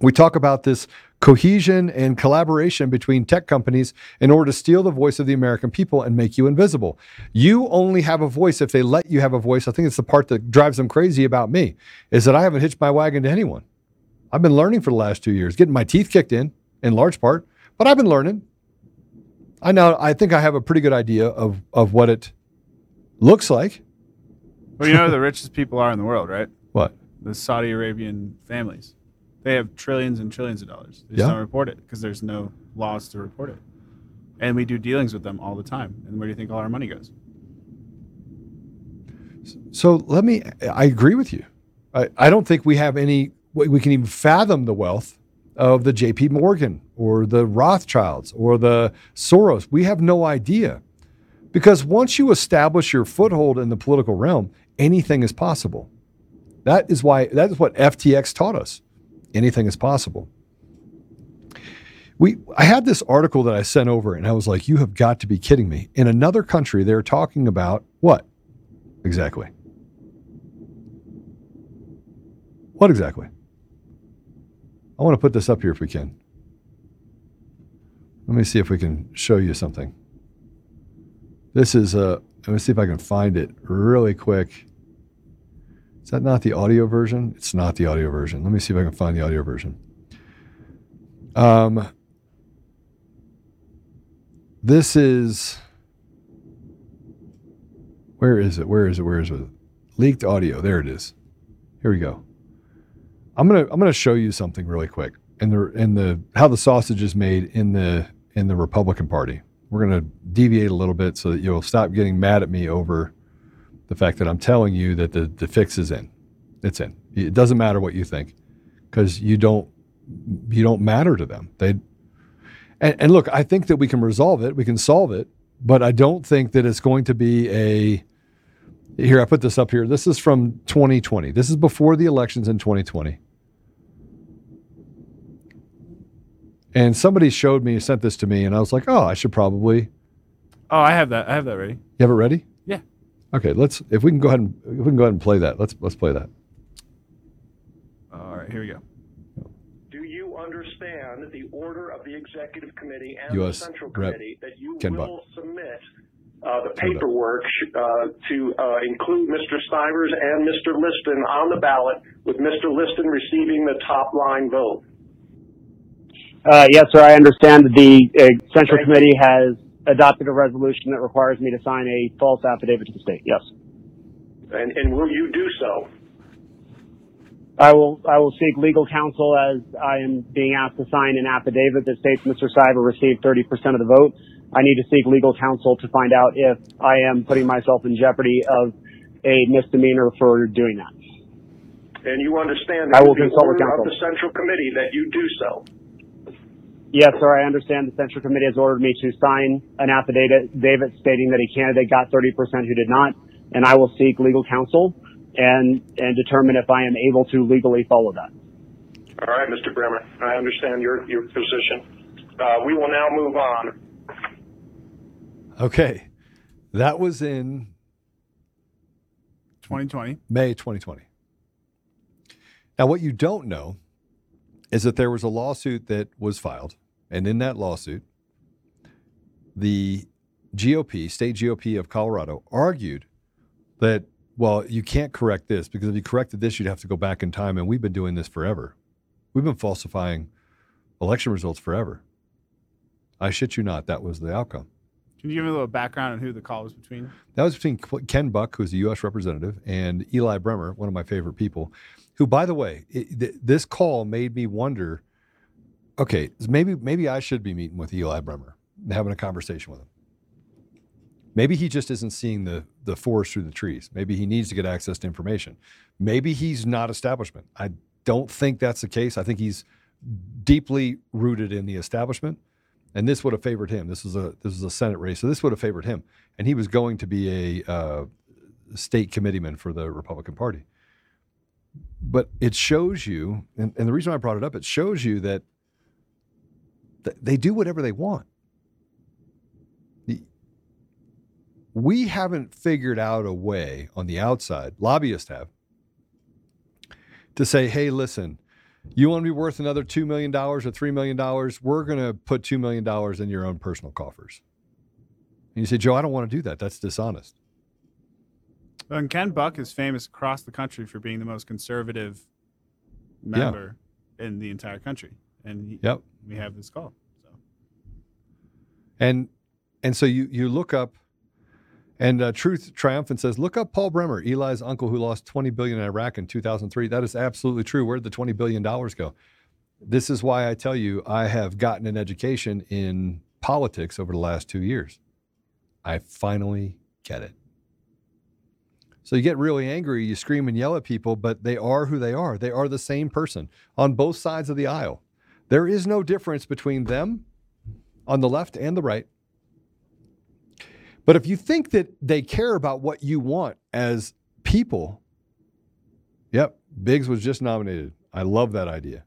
we talk about this cohesion and collaboration between tech companies in order to steal the voice of the American people and make you invisible. You only have a voice if they let you have a voice. I think it's the part that drives them crazy about me is that I haven't hitched my wagon to anyone. I've been learning for the last two years, getting my teeth kicked in, in large part, but I've been learning. I now I think I have a pretty good idea of of what it looks like. Well, you know who the richest people are in the world, right? What? The Saudi Arabian families. They have trillions and trillions of dollars. They just Yeah. don't report it because there's no laws to report it. And we do dealings with them all the time. And where do you think all our money goes? So let me, I agree with you. I, I don't think we have any, we we can even fathom the wealth of the JP Morgan or the Rothschilds or the Soros. We have no idea. Because once you establish your foothold in the political realm, anything is possible. That is why that is what FTX taught us. Anything is possible. We I had this article that I sent over and I was like, you have got to be kidding me. In another country, they're talking about what? Exactly. What exactly? I want to put this up here if we can. Let me see if we can show you something. This is a, let me see if I can find it really quick. Is that not the audio version? It's not the audio version. Let me see if I can find the audio version. Um, this is, where is it? Where is it? Where is it? Leaked audio. There it is. Here we go. I'm gonna I'm gonna show you something really quick in the in the how the sausage is made in the in the Republican Party. We're gonna deviate a little bit so that you'll stop getting mad at me over the fact that I'm telling you that the the fix is in. It's in. It doesn't matter what you think because you don't you don't matter to them. They and, and look, I think that we can resolve it. We can solve it, but I don't think that it's going to be a here I put this up here. This is from 2020. This is before the elections in 2020. And somebody showed me, sent this to me, and I was like, oh, I should probably. Oh, I have that. I have that ready. You have it ready? Yeah. Okay, let's. If we can go ahead and if we can go ahead and play that. Let's let's play that. All right, here we go. Do you understand the order of the executive committee and US the central Rep. committee that you Ken will Buck. submit uh, the paperwork uh, to uh, include Mr. Stivers and Mr. Liston on the ballot, with Mr. Liston receiving the top line vote? Uh, yes, sir. I understand that the uh, Central Committee has adopted a resolution that requires me to sign a false affidavit to the state. Yes. And, and will you do so? I will, I will seek legal counsel as I am being asked to sign an affidavit that states Mr. Stiver received 30% of the vote. I need to seek legal counsel to find out if I am putting myself in jeopardy of a misdemeanor for doing that. And you understand I will consult with order of counsel. the central committee that you do so? Yes, sir. I understand the Central Committee has ordered me to sign an affidavit David stating that a candidate got 30% who did not, and I will seek legal counsel and, and determine if I am able to legally follow that. All right, Mr. Bremer, I understand your, your position. Uh, we will now move on. Okay, that was in 2020. May 2020. Now, what you don't know is that there was a lawsuit that was filed, and in that lawsuit, the GOP, state GOP of Colorado, argued that, well, you can't correct this because if you corrected this, you'd have to go back in time, and we've been doing this forever. We've been falsifying election results forever. I shit you not, that was the outcome. Can you give me a little background on who the call was between? That was between Ken Buck, who's a U.S. representative, and Eli Bremer, one of my favorite people. Who, by the way, it, th- this call made me wonder. Okay, maybe maybe I should be meeting with Eli Bremer, and having a conversation with him. Maybe he just isn't seeing the the forest through the trees. Maybe he needs to get access to information. Maybe he's not establishment. I don't think that's the case. I think he's deeply rooted in the establishment, and this would have favored him. This is a this is a Senate race, so this would have favored him, and he was going to be a uh, state committeeman for the Republican Party. But it shows you, and, and the reason I brought it up, it shows you that th- they do whatever they want. We haven't figured out a way on the outside, lobbyists have, to say, hey, listen, you want to be worth another $2 million or $3 million? We're going to put $2 million in your own personal coffers. And you say, Joe, I don't want to do that. That's dishonest. And Ken Buck is famous across the country for being the most conservative member in the entire country. And he, Yep. we have this call. So. And and so you you look up, and uh, Truth Triumphant says, look up Paul Bremer, Eli's uncle who lost 20 billion in Iraq in 2003. That is absolutely true. Where did the 20 billion dollars go? This is why I tell you I have gotten an education in politics over the last two years. I finally get it. So you get really angry, you scream and yell at people, but they are who they are. They are the same person on both sides of the aisle. There is no difference between them on the left and the right. But if you think that they care about what you want as people, yep, Biggs was just nominated. I love that idea.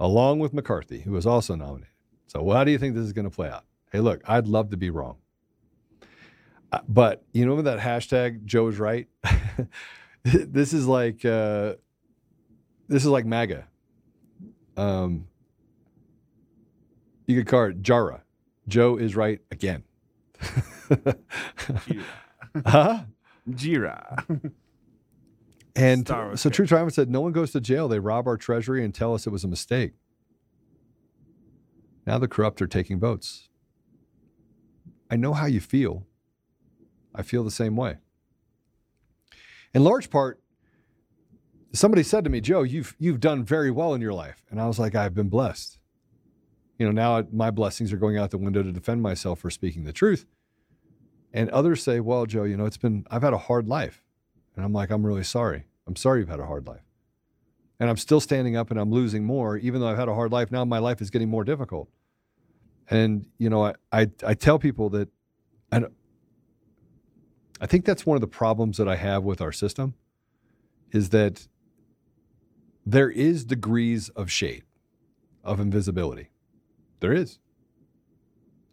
Along with McCarthy, who was also nominated. So, how do you think this is going to play out? Hey, look, I'd love to be wrong. Uh, but you know that hashtag Joe's right? this is like uh, this is like MAGA. Um, you could call it Jara. Joe is right again. huh? Jira. And Star so True Triumph said, No one goes to jail. They rob our treasury and tell us it was a mistake. Now the corrupt are taking votes. I know how you feel. I feel the same way. In large part, somebody said to me, Joe, you've you've done very well in your life. And I was like, I've been blessed. You know, now my blessings are going out the window to defend myself for speaking the truth. And others say, Well, Joe, you know, it's been I've had a hard life. And I'm like, I'm really sorry. I'm sorry you've had a hard life. And I'm still standing up and I'm losing more, even though I've had a hard life. Now my life is getting more difficult. And, you know, I, I, I tell people that I, I think that's one of the problems that I have with our system is that there is degrees of shade, of invisibility. There is.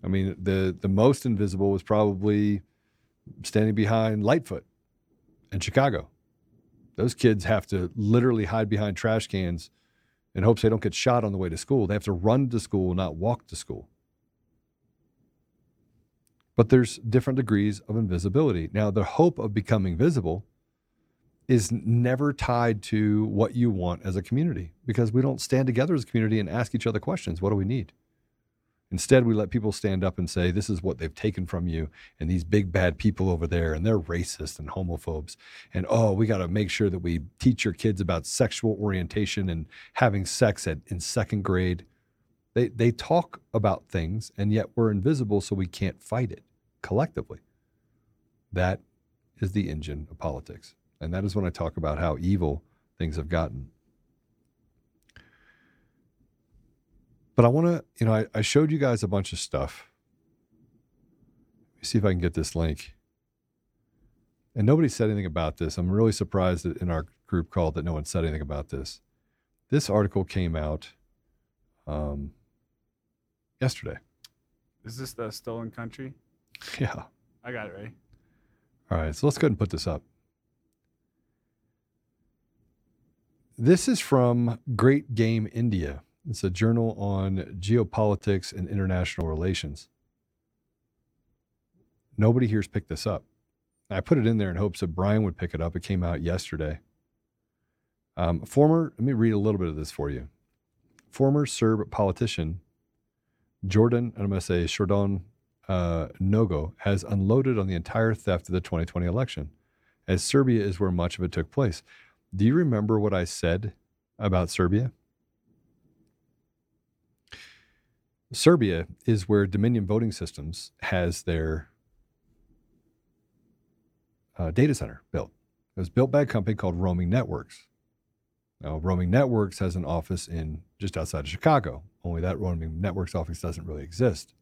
I mean, the the most invisible was probably standing behind Lightfoot in Chicago. Those kids have to literally hide behind trash cans in hopes they don't get shot on the way to school. They have to run to school, not walk to school. But there's different degrees of invisibility. Now, the hope of becoming visible is never tied to what you want as a community because we don't stand together as a community and ask each other questions. What do we need? Instead, we let people stand up and say, This is what they've taken from you, and these big bad people over there, and they're racist and homophobes. And oh, we got to make sure that we teach your kids about sexual orientation and having sex at, in second grade. They, they talk about things, and yet we're invisible, so we can't fight it collectively. That is the engine of politics. And that is when I talk about how evil things have gotten. But I want to, you know, I, I showed you guys a bunch of stuff. Let me see if I can get this link. And nobody said anything about this. I'm really surprised that in our group call that no one said anything about this. This article came out um, yesterday. Is this the stolen country? Yeah. I got it ready. All right. So let's go ahead and put this up. This is from Great Game India. It's a journal on geopolitics and international relations. Nobody here's picked this up. I put it in there in hopes that Brian would pick it up. It came out yesterday. Um, former, let me read a little bit of this for you. Former Serb politician Jordan, I'm going to say Shordon uh, Nogo, has unloaded on the entire theft of the 2020 election, as Serbia is where much of it took place. Do you remember what I said about Serbia? Serbia is where Dominion Voting Systems has their uh, data center built. It was built by a company called Roaming Networks. Now, Roaming Networks has an office in just outside of Chicago. Only that Roaming Networks office doesn't really exist.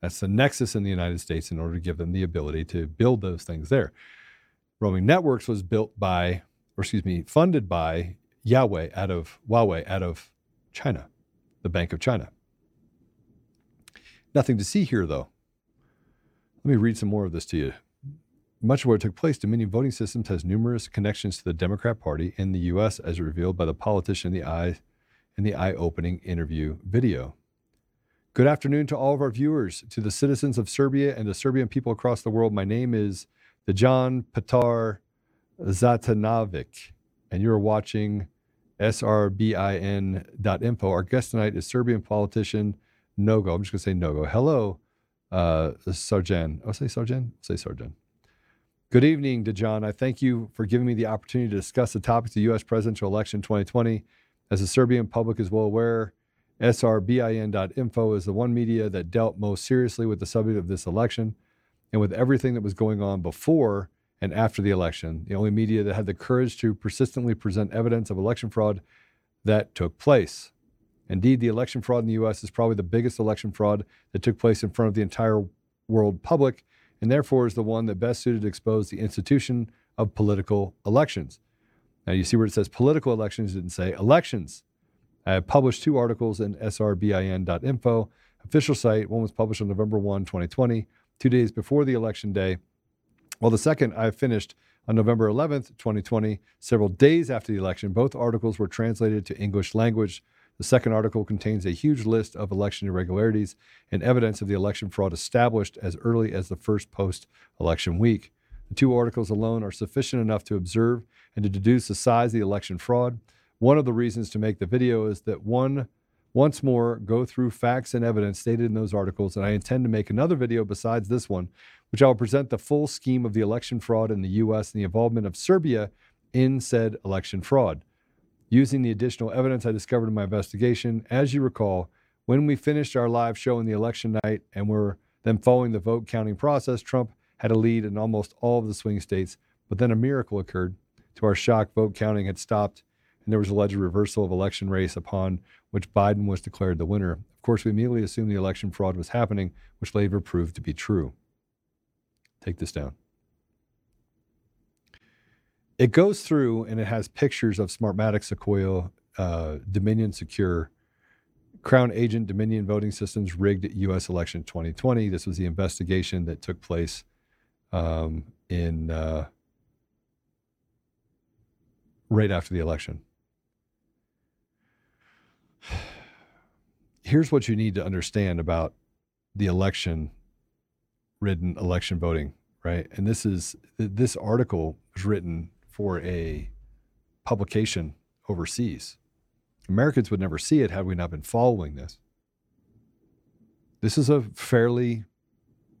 That's the nexus in the United States in order to give them the ability to build those things there. Roaming Networks was built by, or excuse me, funded by Yahweh out of Huawei out of China, the Bank of China. Nothing to see here, though. Let me read some more of this to you. Much of what took place, Dominion Voting Systems has numerous connections to the Democrat Party in the U.S., as revealed by the politician in the eye in the eye-opening interview video. Good afternoon to all of our viewers, to the citizens of Serbia and the Serbian people across the world. My name is Dejan Petar Zlatanovic, and you're watching srbin.info. Our guest tonight is Serbian politician Nogo. I'm just going to say Nogo. Hello, uh, Sarjan. I'll say Sarjan. Say Sarjan. Good evening, Dejan. I thank you for giving me the opportunity to discuss the topics of the U.S. presidential election 2020. As the Serbian public is well aware, srbin.info is the one media that dealt most seriously with the subject of this election and with everything that was going on before and after the election. The only media that had the courage to persistently present evidence of election fraud that took place. Indeed, the election fraud in the U.S. is probably the biggest election fraud that took place in front of the entire world public and therefore is the one that best suited to expose the institution of political elections. Now, you see where it says political elections, didn't say elections. I have published two articles in srbin.info, official site. One was published on November 1, 2020, two days before the election day. While the second I finished on November 11th, 2020, several days after the election. Both articles were translated to English language. The second article contains a huge list of election irregularities and evidence of the election fraud established as early as the first post election week. The two articles alone are sufficient enough to observe and to deduce the size of the election fraud. One of the reasons to make the video is that one once more go through facts and evidence stated in those articles, and I intend to make another video besides this one, which I will present the full scheme of the election fraud in the US and the involvement of Serbia in said election fraud. Using the additional evidence I discovered in my investigation, as you recall, when we finished our live show in the election night and were then following the vote counting process, Trump had a lead in almost all of the swing states, but then a miracle occurred. To our shock, vote counting had stopped, and there was alleged reversal of election race upon which Biden was declared the winner. Of course, we immediately assumed the election fraud was happening, which later proved to be true. Take this down. It goes through and it has pictures of Smartmatic, Sequoia, uh, Dominion Secure, Crown Agent, Dominion Voting Systems rigged U.S. election 2020. This was the investigation that took place um, in uh, right after the election. Here's what you need to understand about the election ridden election voting, right? And this is this article was written for a publication overseas. Americans would never see it had we not been following this. This is a fairly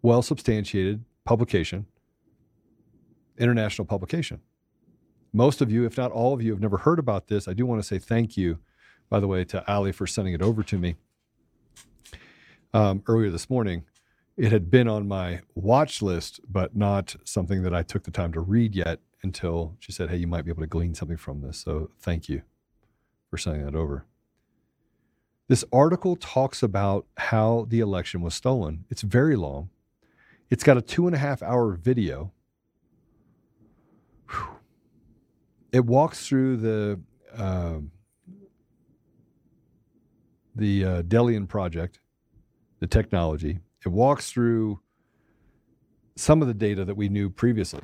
well substantiated publication, international publication. Most of you, if not all of you, have never heard about this. I do want to say thank you, by the way, to Ali for sending it over to me um, earlier this morning it had been on my watch list, but not something that I took the time to read yet until she said, Hey, you might be able to glean something from this. So thank you for sending that over. This article talks about how the election was stolen. It's very long. It's got a two and a half hour video. It walks through the uh, the uh, Delian project, the technology, it walks through some of the data that we knew previously.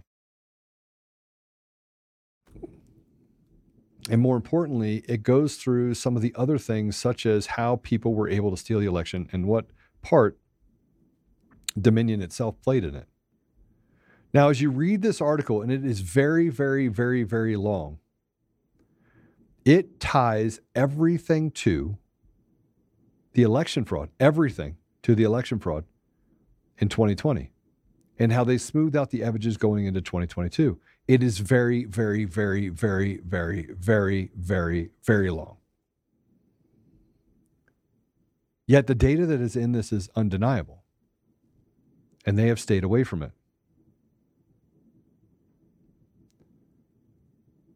And more importantly, it goes through some of the other things, such as how people were able to steal the election and what part Dominion itself played in it. Now, as you read this article, and it is very, very, very, very long, it ties everything to the election fraud, everything to the election fraud in 2020 and how they smoothed out the averages going into 2022. It is very, very, very, very, very, very, very, very long. Yet the data that is in this is undeniable, and they have stayed away from it.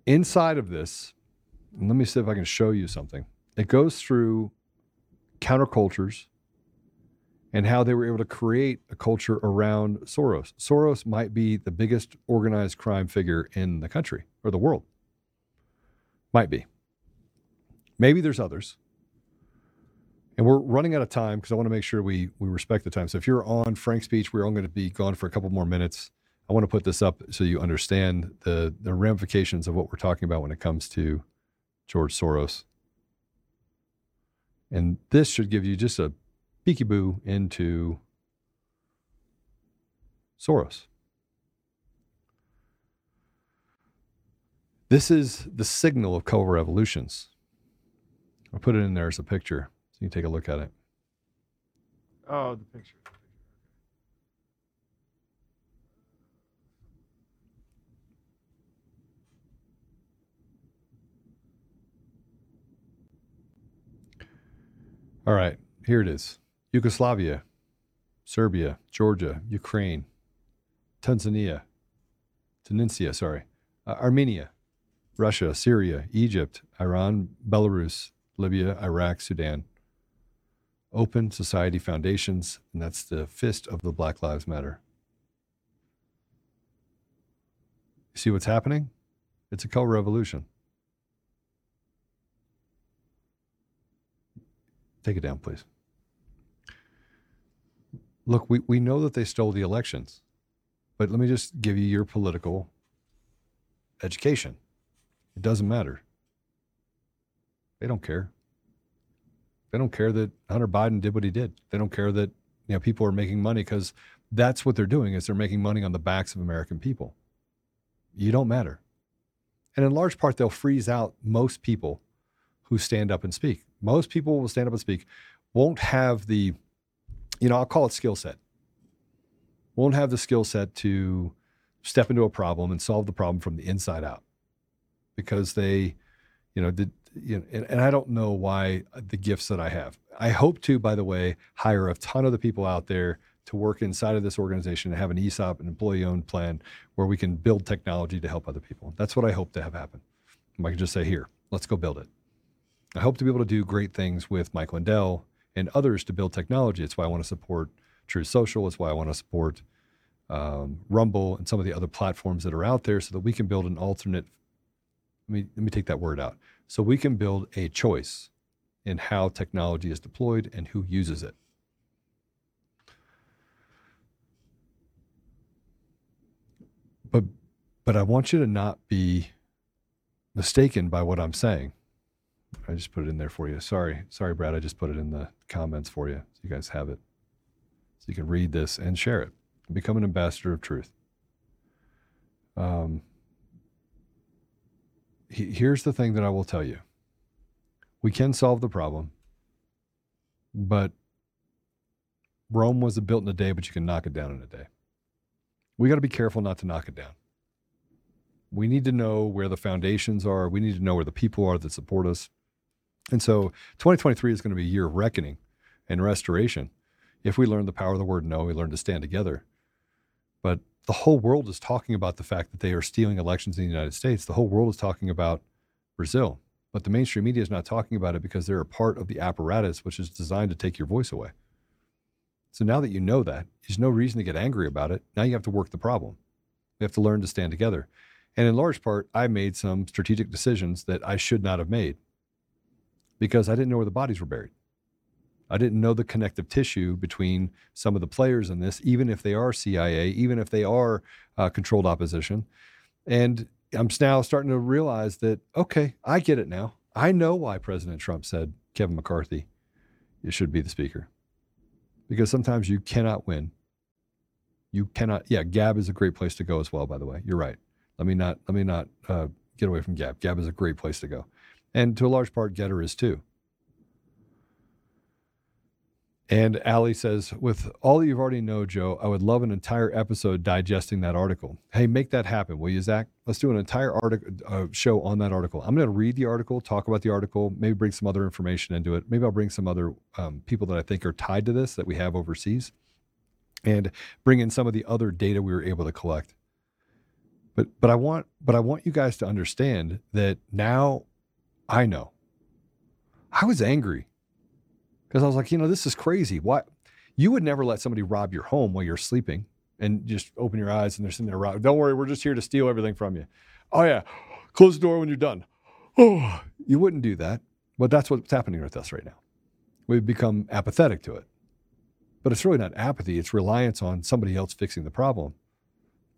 Inside of this, let me see if I can show you something. It goes through countercultures and how they were able to create a culture around Soros. Soros might be the biggest organized crime figure in the country or the world. Might be. Maybe there's others. And we're running out of time because I want to make sure we we respect the time. So if you're on Frank's speech, we're only going to be gone for a couple more minutes. I want to put this up so you understand the the ramifications of what we're talking about when it comes to George Soros. And this should give you just a peekaboo into Soros. This is the signal of color revolutions. I'll put it in there as a picture so you can take a look at it. Oh, the picture. All right, here it is. Yugoslavia, Serbia, Georgia, Ukraine, Tanzania, Tunisia, sorry, uh, Armenia, Russia, Syria, Egypt, Iran, Belarus, Libya, Iraq, Sudan, Open Society Foundations, and that's the fist of the Black Lives Matter. You see what's happening? It's a color revolution. Take it down, please. Look, we, we know that they stole the elections, but let me just give you your political education. It doesn't matter. They don't care. They don't care that Hunter Biden did what he did. They don't care that you know people are making money because that's what they're doing is they're making money on the backs of American people. You don't matter. And in large part, they'll freeze out most people who stand up and speak. Most people will stand up and speak, won't have the, you know, I'll call it skill set, won't have the skill set to step into a problem and solve the problem from the inside out because they, you know, did, you know, and, and I don't know why the gifts that I have. I hope to, by the way, hire a ton of the people out there to work inside of this organization and have an ESOP, an employee owned plan where we can build technology to help other people. That's what I hope to have happen. I can just say, here, let's go build it. I hope to be able to do great things with Mike Lindell and others to build technology. It's why I want to support Truth Social. It's why I want to support um, Rumble and some of the other platforms that are out there so that we can build an alternate. Let me, let me take that word out. So we can build a choice in how technology is deployed and who uses it. But, but I want you to not be mistaken by what I'm saying. I just put it in there for you. Sorry, sorry, Brad. I just put it in the comments for you, so you guys have it, so you can read this and share it. Become an ambassador of truth. Um, he, here's the thing that I will tell you: we can solve the problem, but Rome wasn't built in a day, but you can knock it down in a day. We got to be careful not to knock it down. We need to know where the foundations are. We need to know where the people are that support us. And so 2023 is going to be a year of reckoning and restoration. If we learn the power of the word no, we learn to stand together. But the whole world is talking about the fact that they are stealing elections in the United States. The whole world is talking about Brazil. But the mainstream media is not talking about it because they're a part of the apparatus which is designed to take your voice away. So now that you know that, there's no reason to get angry about it. Now you have to work the problem. You have to learn to stand together. And in large part, I made some strategic decisions that I should not have made because I didn't know where the bodies were buried. I didn't know the connective tissue between some of the players in this, even if they are CIA, even if they are uh, controlled opposition. And I'm now starting to realize that, okay, I get it now. I know why President Trump said Kevin McCarthy it should be the speaker. Because sometimes you cannot win. You cannot, yeah, Gab is a great place to go as well, by the way. You're right. Let me not, let me not uh, get away from Gab. Gab is a great place to go and to a large part, Gettr is too. And Ali says, with all that you've already know, Joe, I would love an entire episode digesting that article. Hey, make that happen, will you, Zach? Let's do an entire article uh, show on that article. I'm going to read the article, talk about the article, maybe bring some other information into it. Maybe I'll bring some other um, people that I think are tied to this that we have overseas, and bring in some of the other data we were able to collect. But but I want but I want you guys to understand that now I know. I was angry because I was like, you know, this is crazy. Why? You would never let somebody rob your home while you're sleeping and just open your eyes and they're sitting there robbing. Don't worry, we're just here to steal everything from you. Oh, yeah. Close the door when you're done. Oh, you wouldn't do that. But that's what's happening with us right now. We've become apathetic to it. But it's really not apathy, it's reliance on somebody else fixing the problem.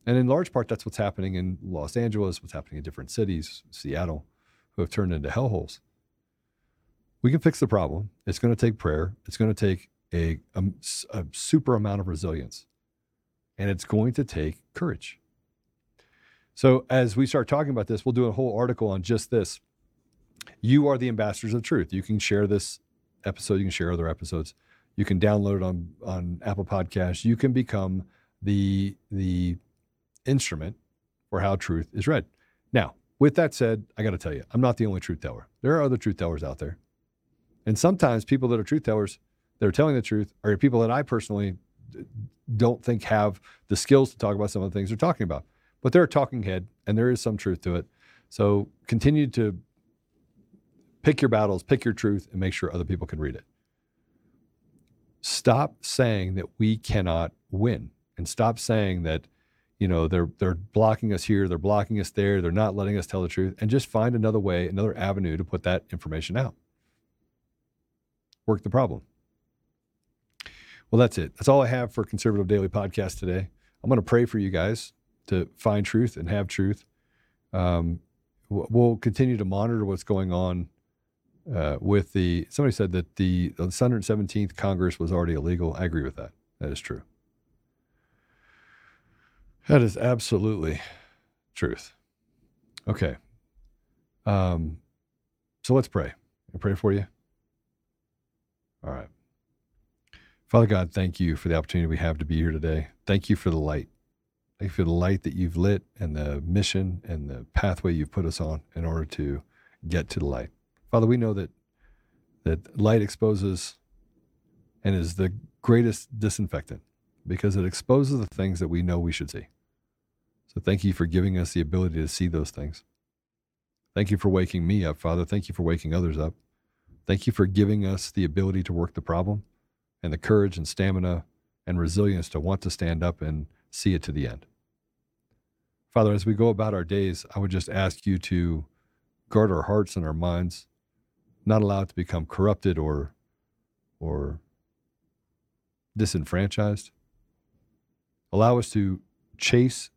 And in large part, that's what's happening in Los Angeles, what's happening in different cities, Seattle who have turned into hellholes. We can fix the problem. It's going to take prayer. It's going to take a, um, a, a super amount of resilience, and it's going to take courage. So, as we start talking about this, we'll do a whole article on just this. You are the ambassadors of truth. You can share this episode. You can share other episodes. You can download it on on Apple Podcasts. You can become the the instrument for how truth is read. Now, with that said, I got to tell you, I'm not the only truth teller. There are other truth tellers out there. And sometimes people that are truth tellers that are telling the truth are people that I personally don't think have the skills to talk about some of the things they're talking about. But they're a talking head and there is some truth to it. So continue to pick your battles, pick your truth, and make sure other people can read it. stop saying that we cannot win and stop saying that you know they're they're blocking us here they're blocking us there they're not letting us tell the truth and just find another way another avenue to put that information out. Work the problem. Well that's it. That's all i have for conservative daily podcast today. I'm going to pray for you guys to find truth and have truth. Um, we'll continue to monitor what's going on uh, with the somebody said that the, the 117th congress was already illegal. I agree with that. That is true that is absolutely truth. Okay. Um, so let's pray. I pray for you. All right. Father God, thank you for the opportunity we have to be here today. Thank you for the light. Thank you for the light that you've lit and the mission and the pathway you've put us on in order to get to the light. Father, we know that that light exposes and is the greatest disinfectant because it exposes the things that we know we should see. So thank you for giving us the ability to see those things. Thank you for waking me up, Father. Thank you for waking others up. Thank you for giving us the ability to work the problem and the courage and stamina and resilience to want to stand up and see it to the end. Father, as we go about our days, I would just ask you to guard our hearts and our minds, not allow it to become corrupted or or disenfranchised. Allow us to chase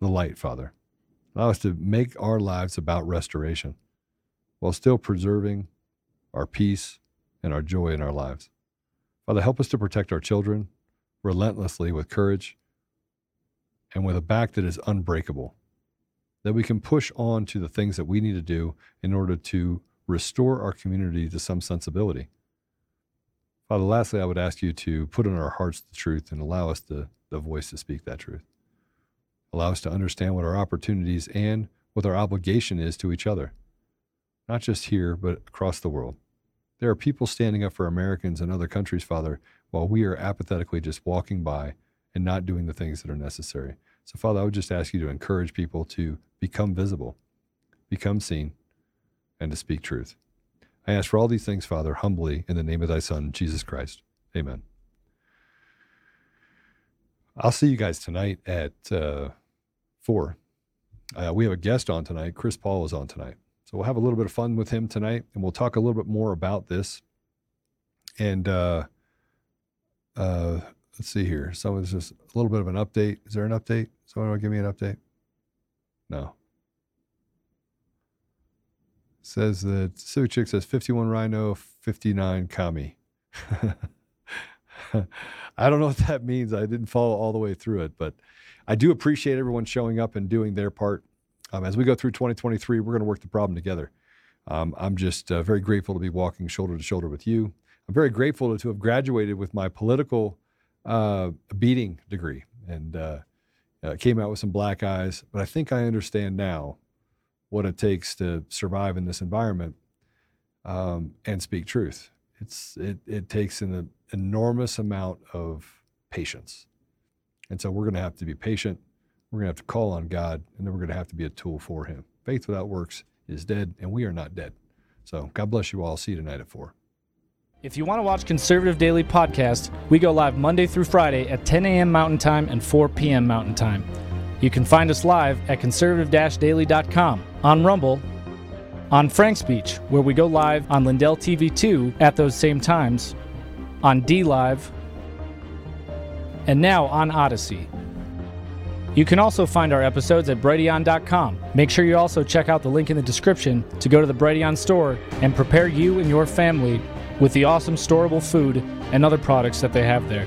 the light, Father. Allow us to make our lives about restoration while still preserving our peace and our joy in our lives. Father, help us to protect our children relentlessly with courage and with a back that is unbreakable, that we can push on to the things that we need to do in order to restore our community to some sensibility. Father, lastly, I would ask you to put in our hearts the truth and allow us the, the voice to speak that truth. Allow us to understand what our opportunities and what our obligation is to each other, not just here, but across the world. There are people standing up for Americans and other countries, Father, while we are apathetically just walking by and not doing the things that are necessary. So, Father, I would just ask you to encourage people to become visible, become seen, and to speak truth. I ask for all these things, Father, humbly in the name of thy Son, Jesus Christ. Amen. I'll see you guys tonight at uh, four. Uh, we have a guest on tonight. Chris Paul is on tonight. So we'll have a little bit of fun with him tonight and we'll talk a little bit more about this. And uh, uh, let's see here. Someone's just a little bit of an update. Is there an update? Someone want to give me an update? No. Says that Civic Chick says 51 Rhino, 59 Kami. I don't know what that means. I didn't follow all the way through it, but I do appreciate everyone showing up and doing their part. Um, as we go through 2023, we're going to work the problem together. Um, I'm just uh, very grateful to be walking shoulder to shoulder with you. I'm very grateful to, have graduated with my political uh, beating degree and uh, uh came out with some black eyes. But I think I understand now what it takes to survive in this environment um, and speak truth. It's it, it takes an enormous amount of patience. And so we're going to have to be patient. We're going to have to call on God, and then we're going to have to be a tool for Him. Faith without works is dead, and we are not dead. So God bless you all. See you tonight at 4. If you want to watch Conservative Daily Podcast, we go live Monday through Friday at 10 a.m. Mountain Time and 4 p.m. Mountain Time. You can find us live at conservative daily.com, on Rumble, on FrankSpeech, where we go live on Lindell TV 2 at those same times, on DLive, and now on Odysee. You can also find our episodes at Brighteon.com. Make sure you also check out the link in the description to go to the Brighteon store and prepare you and your family with the awesome storable food and other products that they have there.